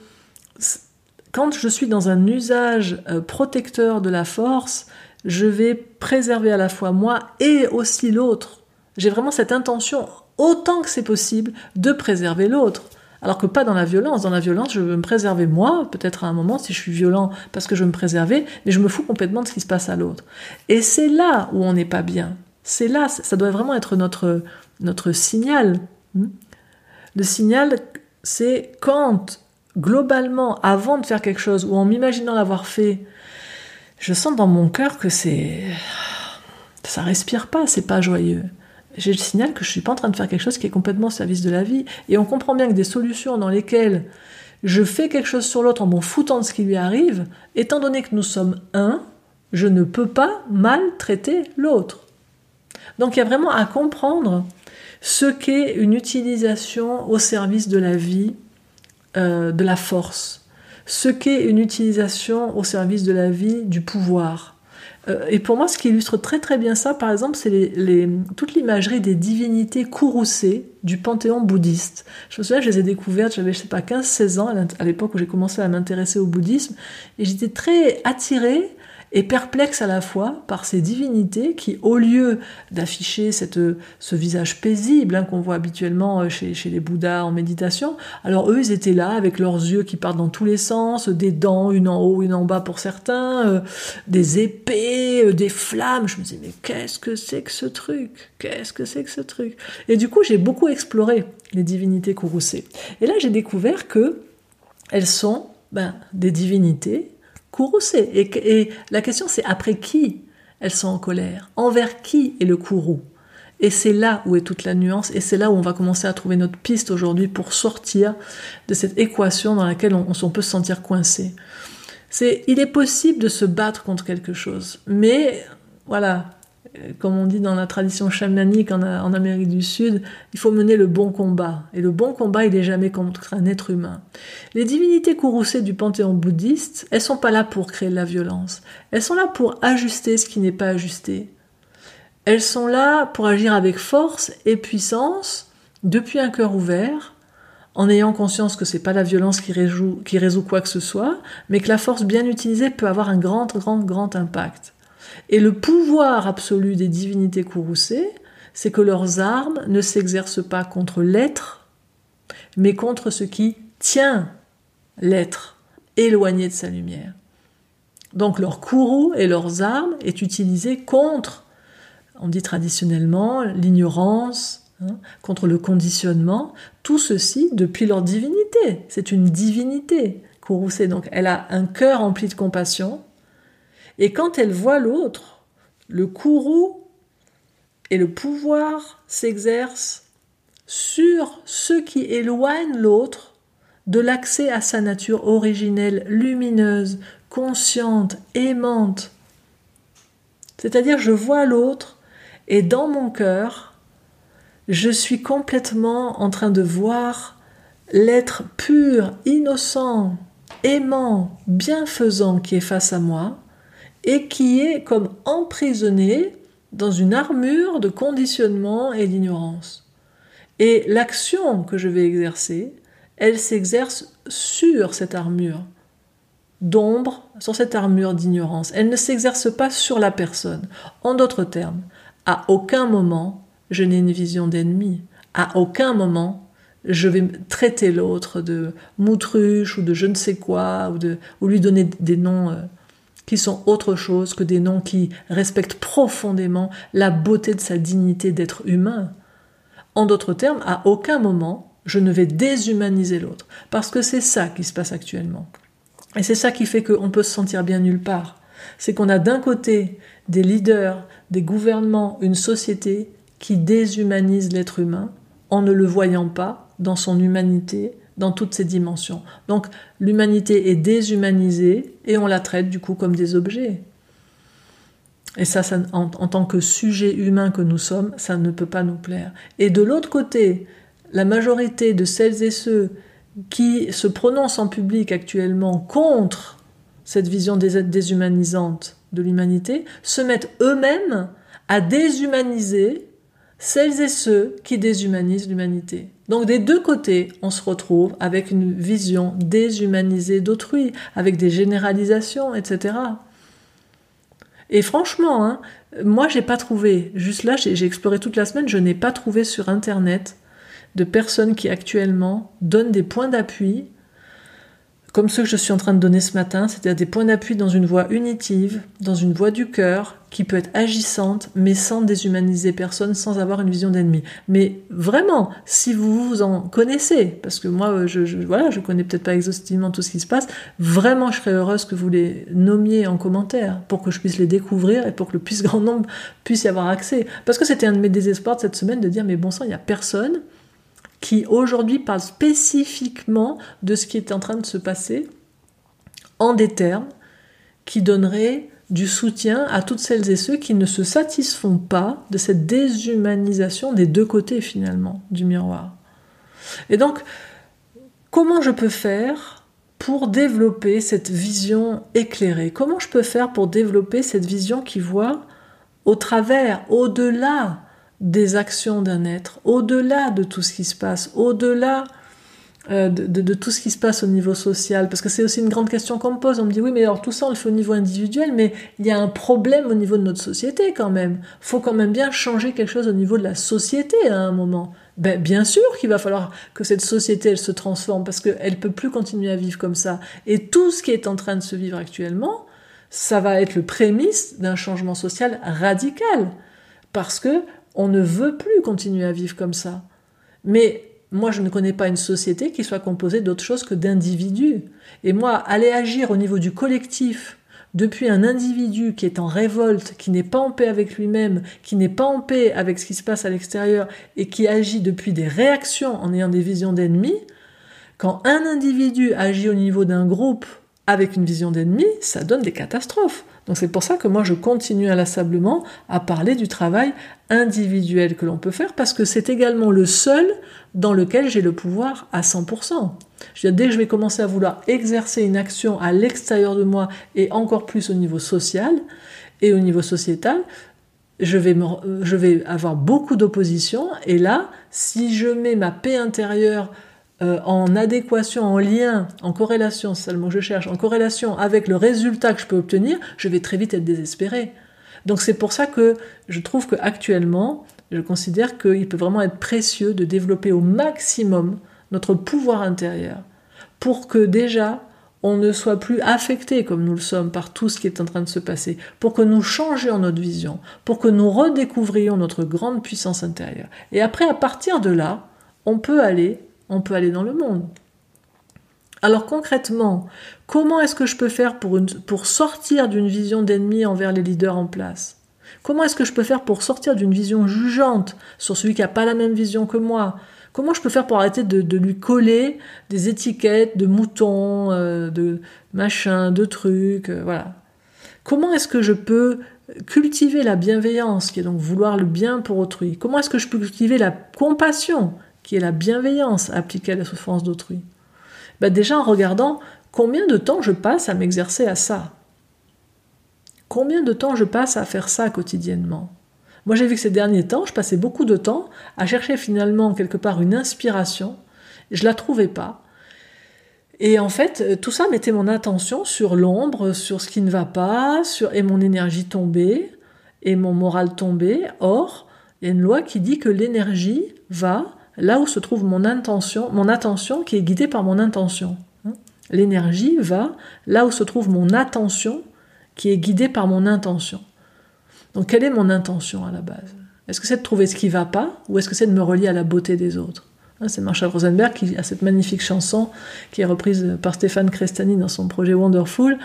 quand je suis dans un usage euh, protecteur de la force, je vais préserver à la fois moi et aussi l'autre. J'ai vraiment cette intention, autant que c'est possible, de préserver l'autre. Alors que pas dans la violence. Dans la violence, je veux me préserver moi, peut-être à un moment si je suis violent parce que je veux me préserver, mais je me fous complètement de ce qui se passe à l'autre. Et c'est là où on n'est pas bien. C'est là, ça doit vraiment être notre, notre signal. Hmm? Le signal, c'est quand, globalement, avant de faire quelque chose, ou en m'imaginant l'avoir fait, je sens dans mon cœur que c'est. Ça respire pas, c'est pas joyeux. J'ai le signal que je suis pas en train de faire quelque chose qui est complètement au service de la vie. Et on comprend bien que des solutions dans lesquelles je fais quelque chose sur l'autre en m'en foutant de ce qui lui arrive, étant donné que nous sommes un, je ne peux pas maltraiter l'autre. Donc il y a vraiment à comprendre ce qu'est une utilisation au service de la vie, euh, de la force ce qu'est une utilisation au service de la vie du pouvoir. Euh, et pour moi, ce qui illustre très très bien ça, par exemple, c'est les, toute l'imagerie des divinités courroucées du panthéon bouddhiste. Je me souviens, je les ai découvertes, j'avais, je sais pas, 15-16 ans, à l'époque où j'ai commencé à m'intéresser au bouddhisme, et j'étais très attirée et perplexe à la fois par ces divinités qui, au lieu d'afficher ce visage paisible hein, qu'on voit habituellement euh, chez, chez, les Bouddhas en méditation, alors eux, ils étaient là avec leurs yeux qui partent dans tous les sens, des dents, une en haut, une en bas pour certains, euh, des épées, euh, des flammes. Je me disais, mais qu'est-ce que c'est que ce truc? Qu'est-ce que c'est que ce truc? Et du coup, j'ai beaucoup exploré les divinités courroucées. Et là, j'ai découvert que elles sont ben, des divinités courroucées. Et, la question c'est après qui elles sont en colère? Envers qui est le courroux et c'est là où est toute la nuance, et c'est là où on va commencer à trouver notre piste aujourd'hui pour sortir de cette équation dans laquelle on, on peut se sentir coincé. C'est, il est possible de se battre contre quelque chose, mais voilà, comme on dit dans la tradition chamanique en, Amérique du Sud, il faut mener le bon combat. Et le bon combat, il n'est jamais contre un être humain. Les divinités courroucées du panthéon bouddhiste, elles sont pas là pour créer de la violence. Elles sont là pour ajuster ce qui n'est pas ajusté. Elles sont là pour agir avec force et puissance, depuis un cœur ouvert, en ayant conscience que c'est pas la violence qui résout quoi que ce soit, mais que la force bien utilisée peut avoir un grand, grand, grand impact. Et le pouvoir absolu des divinités courroucées, c'est que leurs armes ne s'exercent pas contre l'être, mais contre ce qui tient l'être, éloigné de sa lumière. Donc leur courroux et leurs armes est utilisé contre, on dit traditionnellement, l'ignorance, hein, contre le conditionnement, tout ceci depuis leur divinité. C'est une divinité courroucée, donc elle a un cœur empli de compassion, et quand elle voit l'autre, le courroux et le pouvoir s'exercent sur ceux qui éloignent l'autre de l'accès à sa nature originelle, lumineuse, consciente, aimante. C'est-à-dire, je vois l'autre et dans mon cœur, je suis complètement en train de voir l'être pur, innocent, aimant, bienfaisant qui est face à moi, et qui est comme emprisonné dans une armure de conditionnement et d'ignorance. Et l'action que je vais exercer, elle s'exerce sur cette armure d'ombre, sur cette armure d'ignorance. Elle ne s'exerce pas sur la personne. En d'autres termes, à aucun moment je n'ai une vision d'ennemi. À aucun moment je vais traiter l'autre de moutruche ou de je ne sais quoi ou, lui donner des noms euh, qui sont autre chose que des noms qui respectent profondément la beauté de sa dignité d'être humain. En d'autres termes, à aucun moment je ne vais déshumaniser l'autre, parce que c'est ça qui se passe actuellement. Et c'est ça qui fait qu'on peut se sentir bien nulle part. C'est qu'on a d'un côté des leaders, des gouvernements, une société qui déshumanise l'être humain en ne le voyant pas dans son humanité, dans toutes ses dimensions. Donc l'humanité est déshumanisée et on la traite du coup comme des objets. Et ça, en, tant que sujet humain que nous sommes, ça ne peut pas nous plaire. Et de l'autre côté, la majorité de celles et ceux qui se prononcent en public actuellement contre cette vision déshumanisante de l'humanité se mettent eux-mêmes à déshumaniser celles et ceux qui déshumanisent l'humanité. Donc des deux côtés, on se retrouve avec une vision déshumanisée d'autrui, avec des généralisations, etc. Et franchement, hein, moi j'ai pas trouvé, juste là j'ai exploré toute la semaine, je n'ai pas trouvé sur internet de personnes qui actuellement donnent des points d'appui comme ceux que je suis en train de donner ce matin, c'est-à-dire des points d'appui dans une voie unitive, dans une voie du cœur, qui peut être agissante, mais sans déshumaniser personne, sans avoir une vision d'ennemi. Mais vraiment, si vous vous en connaissez, parce que moi, je, je voilà, je connais peut-être pas exhaustivement tout ce qui se passe, vraiment, je serais heureuse que vous les nommiez en commentaire pour que je puisse les découvrir et pour que le plus grand nombre puisse y avoir accès. Parce que c'était un de mes désespoirs de cette semaine de dire, mais bon sang, il y a personne qui aujourd'hui parle spécifiquement de ce qui est en train de se passer en des termes qui donneraient du soutien à toutes celles et ceux qui ne se satisfont pas de cette déshumanisation des deux côtés finalement du miroir. Et donc, comment je peux faire pour développer cette vision éclairée? Comment je peux faire pour développer cette vision qui voit au travers, au-delà des actions d'un être, au-delà de tout ce qui se passe, au-delà euh, de, tout ce qui se passe au niveau social, parce que c'est aussi une grande question qu'on me pose. On me dit oui, mais alors tout ça on le fait au niveau individuel, mais il y a un problème au niveau de notre société quand même. Faut quand même bien changer quelque chose au niveau de la société à un moment. Ben, bien sûr qu'il va falloir que cette société elle se transforme parce qu'elle peut plus continuer à vivre comme ça. Et tout ce qui est en train de se vivre actuellement, ça va être le prémisse d'un changement social radical parce que on ne veut plus continuer à vivre comme ça. Mais moi, je ne connais pas une société qui soit composée d'autre chose que d'individus. Et moi, aller agir au niveau du collectif, depuis un individu qui est en révolte, qui n'est pas en paix avec lui-même, qui n'est pas en paix avec ce qui se passe à l'extérieur et qui agit depuis des réactions en ayant des visions d'ennemis, quand un individu agit au niveau d'un groupe avec une vision d'ennemi, ça donne des catastrophes. Donc c'est pour ça que moi je continue inlassablement à parler du travail individuel que l'on peut faire parce que c'est également le seul dans lequel j'ai le pouvoir à 100%. Je veux dire, dès que je vais commencer à vouloir exercer une action à l'extérieur de moi et encore plus au niveau social et au niveau sociétal, je vais, je vais avoir beaucoup d'opposition et là, si je mets ma paix intérieure euh, en adéquation, en lien, en corrélation, c'est le mot que je cherche, en corrélation avec le résultat que je peux obtenir, je vais très vite être désespéré. Donc c'est pour ça que je trouve qu'actuellement, je considère qu'il peut vraiment être précieux de développer au maximum notre pouvoir intérieur pour que déjà on ne soit plus affecté comme nous le sommes par tout ce qui est en train de se passer, pour que nous changions notre vision, pour que nous redécouvrions notre grande puissance intérieure. Et après, à partir de là, on peut aller on peut aller dans le monde. Alors concrètement, comment est-ce que je peux faire pour, sortir d'une vision d'ennemi envers les leaders en place? Comment est-ce que je peux faire pour sortir d'une vision jugeante sur celui qui n'a pas la même vision que moi? Comment je peux faire pour arrêter de, lui coller des étiquettes de moutons, euh, de machins, de trucs, euh, voilà. Comment est-ce que je peux cultiver la bienveillance, qui est donc vouloir le bien pour autrui? Comment est-ce que je peux cultiver la compassion, qui est la bienveillance appliquée à la souffrance d'autrui ben Déjà en regardant combien de temps je passe à m'exercer à ça? Combien de temps je passe à faire ça quotidiennement? Moi j'ai vu que ces derniers temps, je passais beaucoup de temps à chercher finalement quelque part une inspiration. Je la trouvais pas. Et en fait, tout ça mettait mon attention sur l'ombre, sur ce qui ne va pas, sur et mon énergie tombée et mon moral tombé. Or, il y a une loi qui dit que l'énergie va là où se trouve mon intention, mon attention qui est guidée par mon intention. Hein. L'énergie va là où se trouve mon attention qui est guidée par mon intention. Donc quelle est mon intention à la base? Est-ce que c'est de trouver ce qui va pas ou est-ce que c'est de me relier à la beauté des autres? Hein, C'est Marshall Rosenberg qui a cette magnifique chanson qui est reprise par Stéphane Crestani dans son projet Wonderful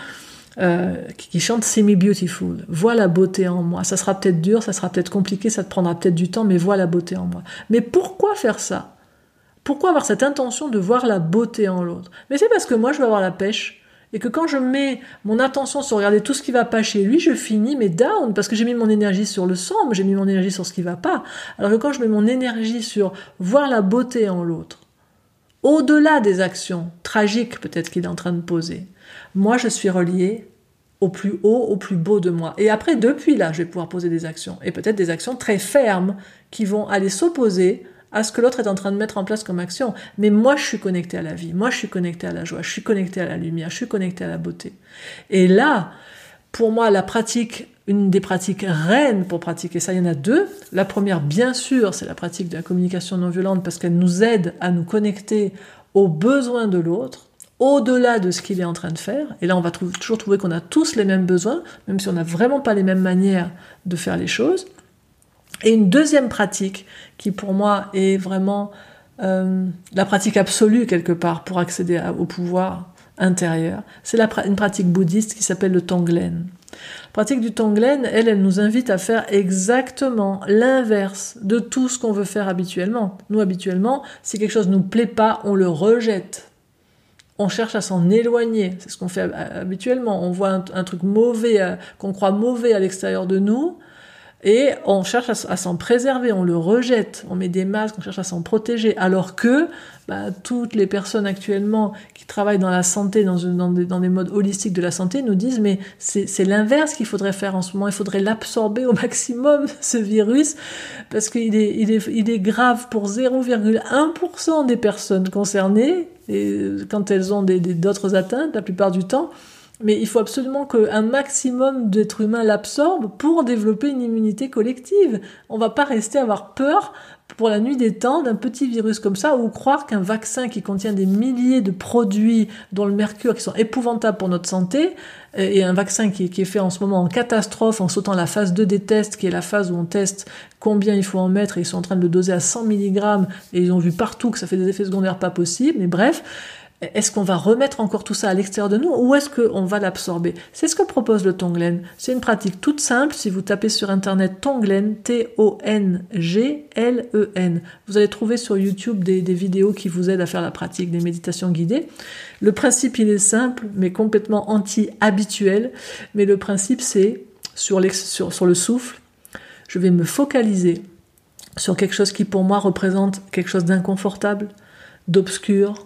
euh, qui chante Semi Beautiful. Vois la beauté en moi. Ça sera peut-être dur, ça sera peut-être compliqué, ça te prendra peut-être du temps, mais vois la beauté en moi. Mais pourquoi faire ça? Pourquoi avoir cette intention de voir la beauté en l'autre? Mais c'est parce que moi, je veux avoir la pêche. Et que quand je mets mon attention sur regarder tout ce qui va pas chez lui, je finis mes down parce que j'ai mis mon énergie sur le sang, j'ai mis mon énergie sur ce qui va pas. Alors que quand je mets mon énergie sur voir la beauté en l'autre, au-delà des actions tragiques peut-être qu'il est en train de poser, moi je suis relié au plus haut, au plus beau de moi. Et après, depuis là, je vais pouvoir poser des actions. Et peut-être des actions très fermes qui vont aller s'opposer à ce que l'autre est en train de mettre en place comme action. Mais moi, je suis connecté à la vie. Moi, je suis connecté à la joie. Je suis connecté à la lumière. Je suis connecté à la beauté. Et là, pour moi, la pratique, une des pratiques reines pour pratiquer ça, il y en a deux. La première, bien sûr, c'est la pratique de la communication non violente parce qu'elle nous aide à nous connecter aux besoins de l'autre au-delà de ce qu'il est en train de faire. Et là, on va toujours trouver qu'on a tous les mêmes besoins, même si on n'a vraiment pas les mêmes manières de faire les choses. Et une deuxième pratique qui, pour moi, est vraiment euh, la pratique absolue quelque part pour accéder au pouvoir intérieur, c'est une pratique bouddhiste qui s'appelle le Tonglen. La pratique du Tonglen, elle, elle nous invite à faire exactement l'inverse de tout ce qu'on veut faire habituellement. Nous, habituellement, si quelque chose ne nous plaît pas, on le rejette on cherche à s'en éloigner. C'est ce qu'on fait habituellement. On voit un, truc mauvais, euh, qu'on croit mauvais à l'extérieur de nous, et on cherche à, s'en préserver, on le rejette, on met des masques, on cherche à s'en protéger, alors que bah, toutes les personnes actuellement qui travaillent dans la santé, dans, des, modes holistiques de la santé, nous disent mais c'est l'inverse qu'il faudrait faire en ce moment, il faudrait l'absorber au maximum, ce virus, parce qu'il est, est, grave pour 0,1% des personnes concernées, et quand elles ont d'autres atteintes, la plupart du temps, mais il faut absolument qu'un maximum d'êtres humains l'absorbent pour développer une immunité collective. On va pas rester à avoir peur pour la nuit des temps d'un petit virus comme ça ou croire qu'un vaccin qui contient des milliers de produits dont le mercure qui sont épouvantables pour notre santé et un vaccin qui, est fait en ce moment en catastrophe en sautant la phase 2 des tests qui est la phase où on teste combien il faut en mettre et ils sont en train de le doser à 100 mg et ils ont vu partout que ça fait des effets secondaires pas possibles mais bref est-ce qu'on va remettre encore tout ça à l'extérieur de nous ou est-ce qu'on va l'absorber? C'est ce que propose le Tonglen. C'est une pratique toute simple. Si vous tapez sur internet Tonglen, T-O-N-G-L-E-N, vous allez trouver sur YouTube des, vidéos qui vous aident à faire la pratique des méditations guidées. Le principe, il est simple, mais complètement anti-habituel. Mais le principe, c'est sur le souffle, je vais me focaliser sur quelque chose qui pour moi représente quelque chose d'inconfortable, d'obscur,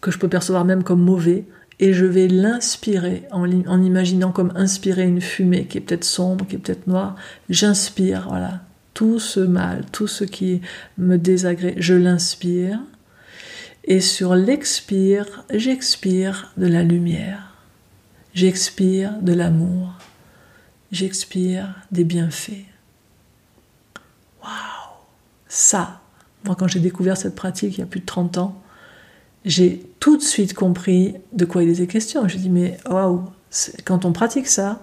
que je peux percevoir même comme mauvais, et je vais l'inspirer en, imaginant comme inspirer une fumée qui est peut-être sombre, qui est peut-être noire. J'inspire, voilà, tout ce mal, tout ce qui me désagrée, je l'inspire. Et sur l'expire, j'expire de la lumière. J'expire de l'amour. J'expire des bienfaits. Waouh Ça, moi quand j'ai découvert cette pratique il y a plus de 30 ans, j'ai tout de suite compris de quoi il était question. Je dis mais waouh, quand on pratique ça,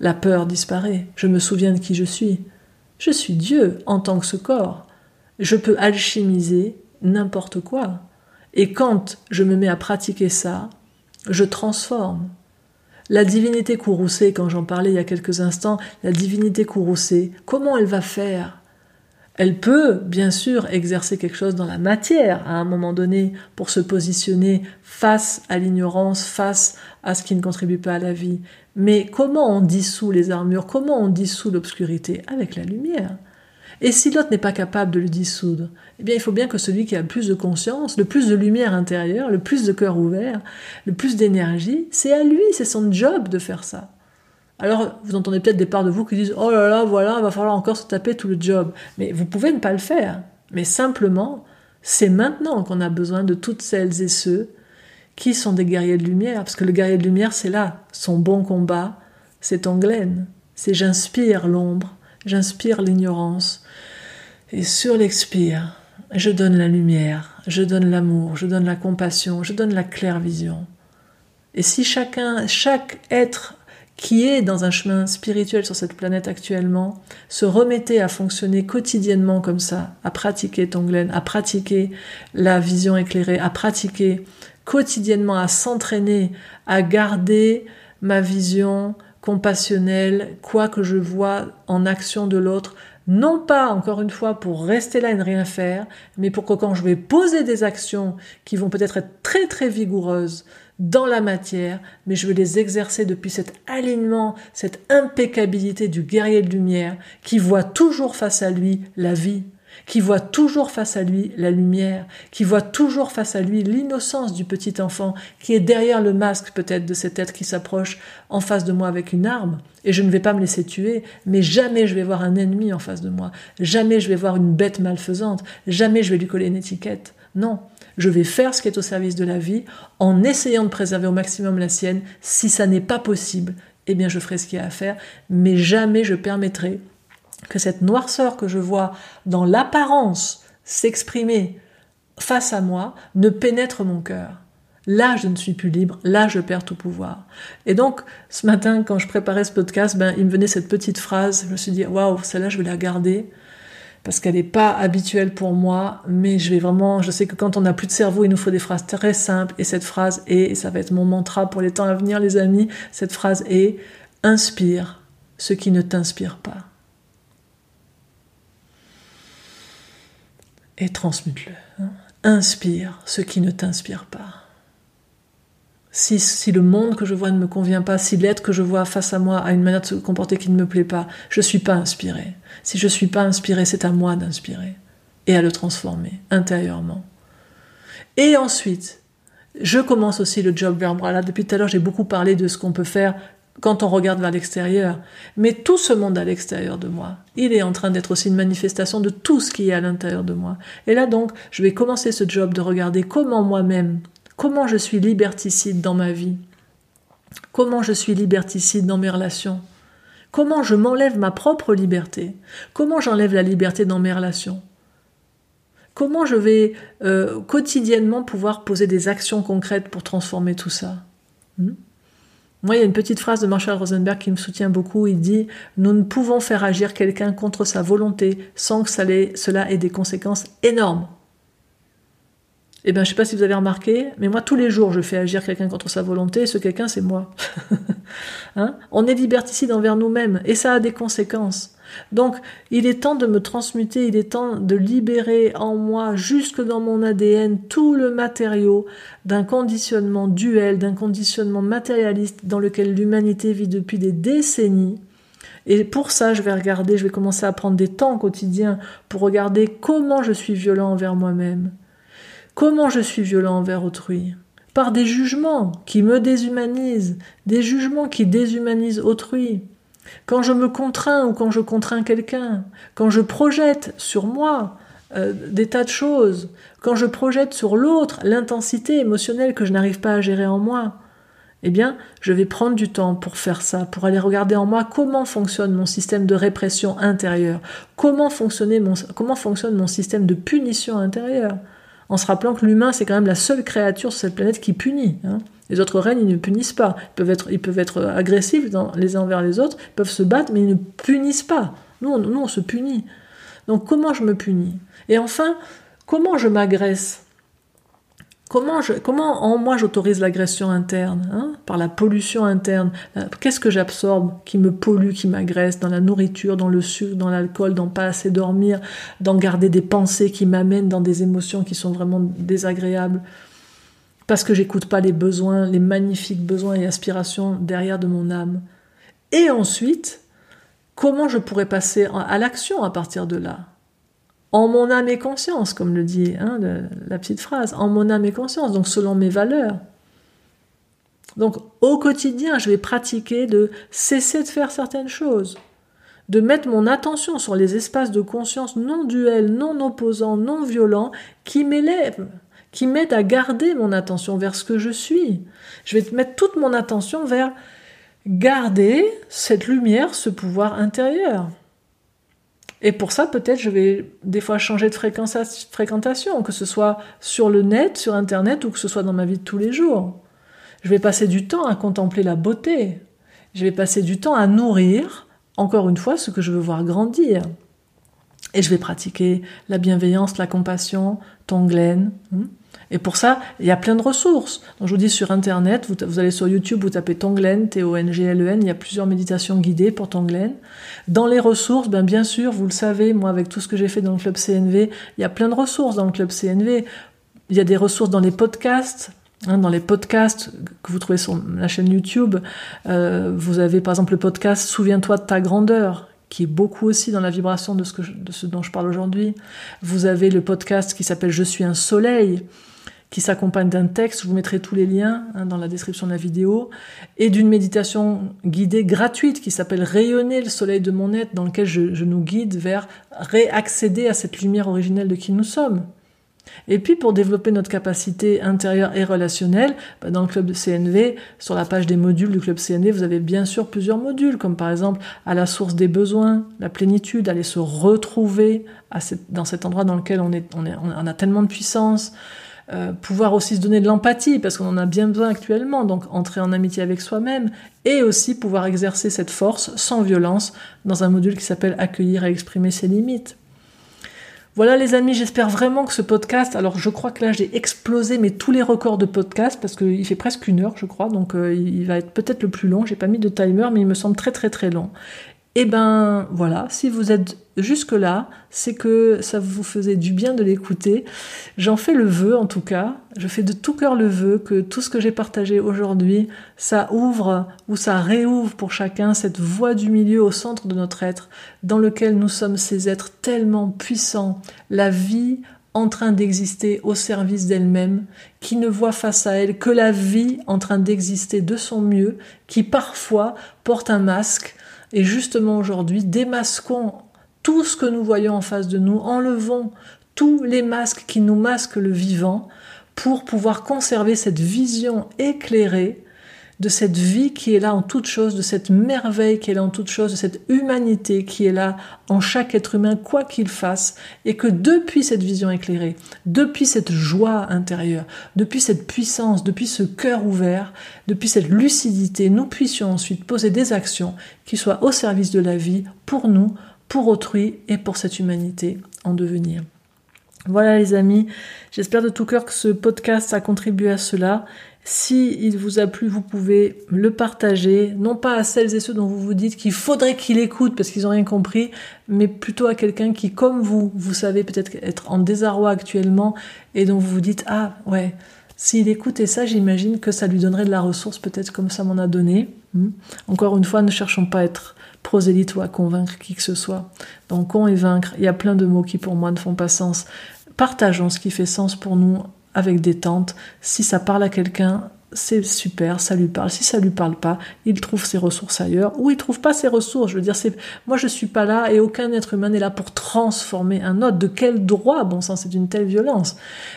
la peur disparaît. Je me souviens de qui je suis. Je suis Dieu en tant que ce corps. Je peux alchimiser n'importe quoi. Et quand je me mets à pratiquer ça, je transforme. La divinité courroucée, quand j'en parlais il y a quelques instants, la divinité courroucée, comment elle va faire elle peut, bien sûr, exercer quelque chose dans la matière à un moment donné pour se positionner face à l'ignorance, face à ce qui ne contribue pas à la vie. Mais comment on dissout les armures? Comment on dissout l'obscurité? Avec la lumière. Et si l'autre n'est pas capable de le dissoudre, eh bien il faut bien que celui qui a le plus de conscience, le plus de lumière intérieure, le plus de cœur ouvert, le plus d'énergie, c'est à lui, c'est son job de faire ça. Alors, vous entendez peut-être des parts de vous qui disent Oh là là, voilà, il va falloir encore se taper tout le job. Mais vous pouvez ne pas le faire. Mais simplement, c'est maintenant qu'on a besoin de toutes celles et ceux qui sont des guerriers de lumière. Parce que le guerrier de lumière, c'est là. Son bon combat, c'est Tonglen. C'est j'inspire l'ombre, j'inspire l'ignorance. Et sur l'expire, je donne la lumière, je donne l'amour, je donne la compassion, je donne la claire vision. Et si chacun, chaque être qui est dans un chemin spirituel sur cette planète actuellement, se remettait à fonctionner quotidiennement comme ça, à pratiquer Tonglen, à pratiquer la vision éclairée, à pratiquer quotidiennement, à s'entraîner, à garder ma vision compassionnelle, quoi que je vois en action de l'autre, non pas, encore une fois, pour rester là et ne rien faire, mais pour que quand je vais poser des actions qui vont peut-être être très très vigoureuses, dans la matière, mais je veux les exercer depuis cet alignement, cette impeccabilité du guerrier de lumière qui voit toujours face à lui la vie, qui voit toujours face à lui la lumière, qui voit toujours face à lui l'innocence du petit enfant qui est derrière le masque peut-être de cet être qui s'approche en face de moi avec une arme, et je ne vais pas me laisser tuer, mais jamais je vais voir un ennemi en face de moi, jamais je vais voir une bête malfaisante, jamais je vais lui coller une étiquette. Non, je vais faire ce qui est au service de la vie en essayant de préserver au maximum la sienne. Si ça n'est pas possible, eh bien je ferai ce qu'il y a à faire, mais jamais je permettrai que cette noirceur que je vois dans l'apparence s'exprimer face à moi ne pénètre mon cœur. Là, je ne suis plus libre, là, je perds tout pouvoir. Et donc, ce matin, quand je préparais ce podcast, ben, il me venait cette petite phrase, je me suis dit, waouh, celle-là, je vais la garder parce qu'elle n'est pas habituelle pour moi, mais je vais vraiment, je sais que quand on n'a plus de cerveau, il nous faut des phrases très simples, et cette phrase est, et ça va être mon mantra pour les temps à venir, les amis, cette phrase est inspire ce qui ne t'inspire pas. Et transmute-le. Hein. Inspire ce qui ne t'inspire pas. Si, le monde que je vois ne me convient pas, si l'être que je vois face à moi a une manière de se comporter qui ne me plaît pas, je ne suis pas inspiré. Si je ne suis pas inspiré, c'est à moi d'inspirer et à le transformer intérieurement. Et ensuite, je commence aussi le job vers moi. Là, depuis tout à l'heure, j'ai beaucoup parlé de ce qu'on peut faire quand on regarde vers l'extérieur. Mais tout ce monde à l'extérieur de moi, il est en train d'être aussi une manifestation de tout ce qui est à l'intérieur de moi. Et là donc, je vais commencer ce job de regarder comment moi-même, comment je suis liberticide dans ma vie, comment je suis liberticide dans mes relations, Comment je m'enlève ma propre liberté? Comment j'enlève la liberté dans mes relations? Comment je vais euh, quotidiennement pouvoir poser des actions concrètes pour transformer tout ça? Hmm? Moi, il y a une petite phrase de Marshall Rosenberg qui me soutient beaucoup. Il dit Nous ne pouvons faire agir quelqu'un contre sa volonté sans que cela ait des conséquences énormes. Eh bien, je sais pas si vous avez remarqué, mais moi, tous les jours, je fais agir quelqu'un contre sa volonté, et ce quelqu'un, c'est moi. hein? On est liberticide envers nous-mêmes, et ça a des conséquences. Donc, il est temps de me transmuter, il est temps de libérer en moi, jusque dans mon ADN, tout le matériau d'un conditionnement duel, d'un conditionnement matérialiste dans lequel l'humanité vit depuis des décennies. Et pour ça, je vais regarder, je vais commencer à prendre des temps quotidiens pour regarder comment je suis violent envers moi-même Comment je suis violent envers autrui? Par des jugements qui me déshumanisent, des jugements qui déshumanisent autrui. Quand je me contrains ou quand je contrains quelqu'un, quand je projette sur moi euh, des tas de choses, quand je projette sur l'autre l'intensité émotionnelle que je n'arrive pas à gérer en moi, eh bien, je vais prendre du temps pour faire ça, pour aller regarder en moi comment fonctionne mon système de répression intérieure, comment, fonctionne mon système de punition intérieure en se rappelant que l'humain, c'est quand même la seule créature sur cette planète qui punit. Hein. Les autres règnes, ils ne punissent pas. Ils peuvent être, ils peuvent être agressifs les uns envers les autres, ils peuvent se battre, mais ils ne punissent pas. Nous, nous, on se punit. Donc comment je me punis? Et enfin, comment je m'agresse? Comment, en moi j'autorise l'agression interne hein, Par la pollution interne. Euh, qu'est-ce que j'absorbe qui me pollue, qui m'agresse dans la nourriture, dans le sucre, dans l'alcool, dans pas assez dormir, dans garder des pensées qui m'amènent dans des émotions qui sont vraiment désagréables? Parce que j'écoute pas les besoins, les magnifiques besoins et aspirations derrière de mon âme. Et ensuite, comment je pourrais passer à l'action à partir de là? En mon âme et conscience, comme le dit hein, la petite phrase, en mon âme et conscience, donc selon mes valeurs. Donc au quotidien, je vais pratiquer de cesser de faire certaines choses, de mettre mon attention sur les espaces de conscience non duels, non opposants, non violents, qui m'élèvent, qui m'aident à garder mon attention vers ce que je suis. Je vais mettre toute mon attention vers garder cette lumière, ce pouvoir intérieur. Et pour ça, peut-être, je vais des fois changer de fréquentation, que ce soit sur le net, sur Internet, ou que ce soit dans ma vie de tous les jours. Je vais passer du temps à contempler la beauté. Je vais passer du temps à nourrir, encore une fois, ce que je veux voir grandir. Et je vais pratiquer la bienveillance, la compassion, Tonglen. Et pour ça, il y a plein de ressources. Donc, je vous dis sur Internet, vous, allez sur YouTube, vous tapez Tonglen, T-O-N-G-L-E-N, il y a plusieurs méditations guidées pour Tonglen. Dans les ressources, ben bien sûr, vous le savez, moi avec tout ce que j'ai fait dans le club CNV, il y a plein de ressources dans le club CNV. Il y a des ressources dans les podcasts, hein, dans les podcasts que vous trouvez sur la chaîne YouTube, euh, vous avez par exemple le podcast Souviens-toi de ta grandeur, qui est beaucoup aussi dans la vibration de ce dont je parle aujourd'hui. Vous avez le podcast qui s'appelle Je suis un soleil, qui s'accompagne d'un texte, je vous mettrai tous les liens hein, dans la description de la vidéo, et d'une méditation guidée gratuite qui s'appelle Rayonner le soleil de mon être, dans lequel je, nous guide vers réaccéder à cette lumière originelle de qui nous sommes. Et puis pour développer notre capacité intérieure et relationnelle, bah, dans le club de CNV, sur la page des modules du club CNV, vous avez bien sûr plusieurs modules, comme par exemple à la source des besoins, la plénitude, aller se retrouver dans cet endroit dans lequel on, a tellement de puissance, euh, pouvoir aussi se donner de l'empathie, parce qu'on en a bien besoin actuellement, donc entrer en amitié avec soi-même, et aussi pouvoir exercer cette force sans violence dans un module qui s'appelle Accueillir et exprimer ses limites. Voilà les amis, j'espère vraiment que ce podcast, alors je crois que là j'ai explosé mais tous les records de podcast parce qu'il fait presque une heure je crois, donc euh, il va être peut-être le plus long, j'ai pas mis de timer mais il me semble très très très long. Eh ben voilà, si vous êtes jusque-là, c'est que ça vous faisait du bien de l'écouter. J'en fais le vœu en tout cas, je fais de tout cœur le vœu que tout ce que j'ai partagé aujourd'hui, ça ouvre ou ça réouvre pour chacun cette voie du milieu au centre de notre être, dans lequel nous sommes ces êtres tellement puissants, la vie en train d'exister au service d'elle-même, qui ne voit face à elle que la vie en train d'exister de son mieux, qui parfois porte un masque, et justement aujourd'hui, démasquons tout ce que nous voyons en face de nous, enlevons tous les masques qui nous masquent le vivant pour pouvoir conserver cette vision éclairée de cette vie qui est là en toute chose, de cette merveille qui est là en toute chose, de cette humanité qui est là en chaque être humain, quoi qu'il fasse, et que depuis cette vision éclairée, depuis cette joie intérieure, depuis cette puissance, depuis ce cœur ouvert, depuis cette lucidité, nous puissions ensuite poser des actions qui soient au service de la vie, pour nous, pour autrui et pour cette humanité en devenir. Voilà les amis, j'espère de tout cœur que ce podcast a contribué à cela. Si il vous a plu, vous pouvez le partager, non pas à celles et ceux dont vous vous dites qu'il faudrait qu'il écoute parce qu'ils n'ont rien compris, mais plutôt à quelqu'un qui, comme vous, vous savez peut-être être en désarroi actuellement et dont vous vous dites ah ouais, s'il écoutait ça, j'imagine que ça lui donnerait de la ressource, peut-être comme ça m'en a donné. Hmm. Encore une fois, ne cherchons pas à être prosélyte ou à convaincre qui que ce soit. Donc, con et vaincre, il y a plein de mots qui pour moi ne font pas sens. Partageons ce qui fait sens pour nous avec détente. Si ça parle à quelqu'un, c'est super, ça lui parle. Si ça lui parle pas, il trouve ses ressources ailleurs ou il trouve pas ses ressources. Je veux dire, moi je suis pas là et aucun être humain n'est là pour transformer un autre. De quel droit, bon sang, c'est une telle violence.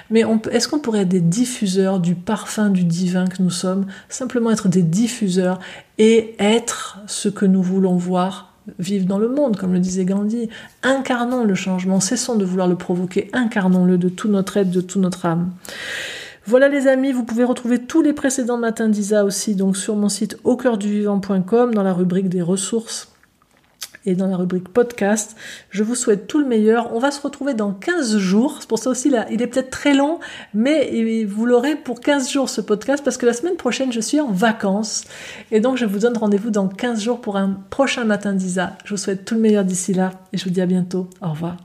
Mais est-ce qu'on pourrait être des diffuseurs du parfum du divin que nous sommes, simplement être des diffuseurs et être ce que nous voulons voir vivre dans le monde, comme le disait Gandhi. Incarnons le changement, cessons de vouloir le provoquer, incarnons-le de tout notre être, de toute notre âme. Voilà les amis, vous pouvez retrouver tous les précédents matins d'Isa aussi donc sur mon site au cœur du vivant.com dans la rubrique des ressources et dans la rubrique podcast. Je vous souhaite tout le meilleur. On va se retrouver dans 15 jours. C'est pour ça aussi là, il est peut-être très long, mais vous l'aurez pour 15 jours ce podcast parce que la semaine prochaine, je suis en vacances. Et donc, je vous donne rendez-vous dans 15 jours pour un prochain matin d'Isa. Je vous souhaite tout le meilleur d'ici là et je vous dis à bientôt. Au revoir.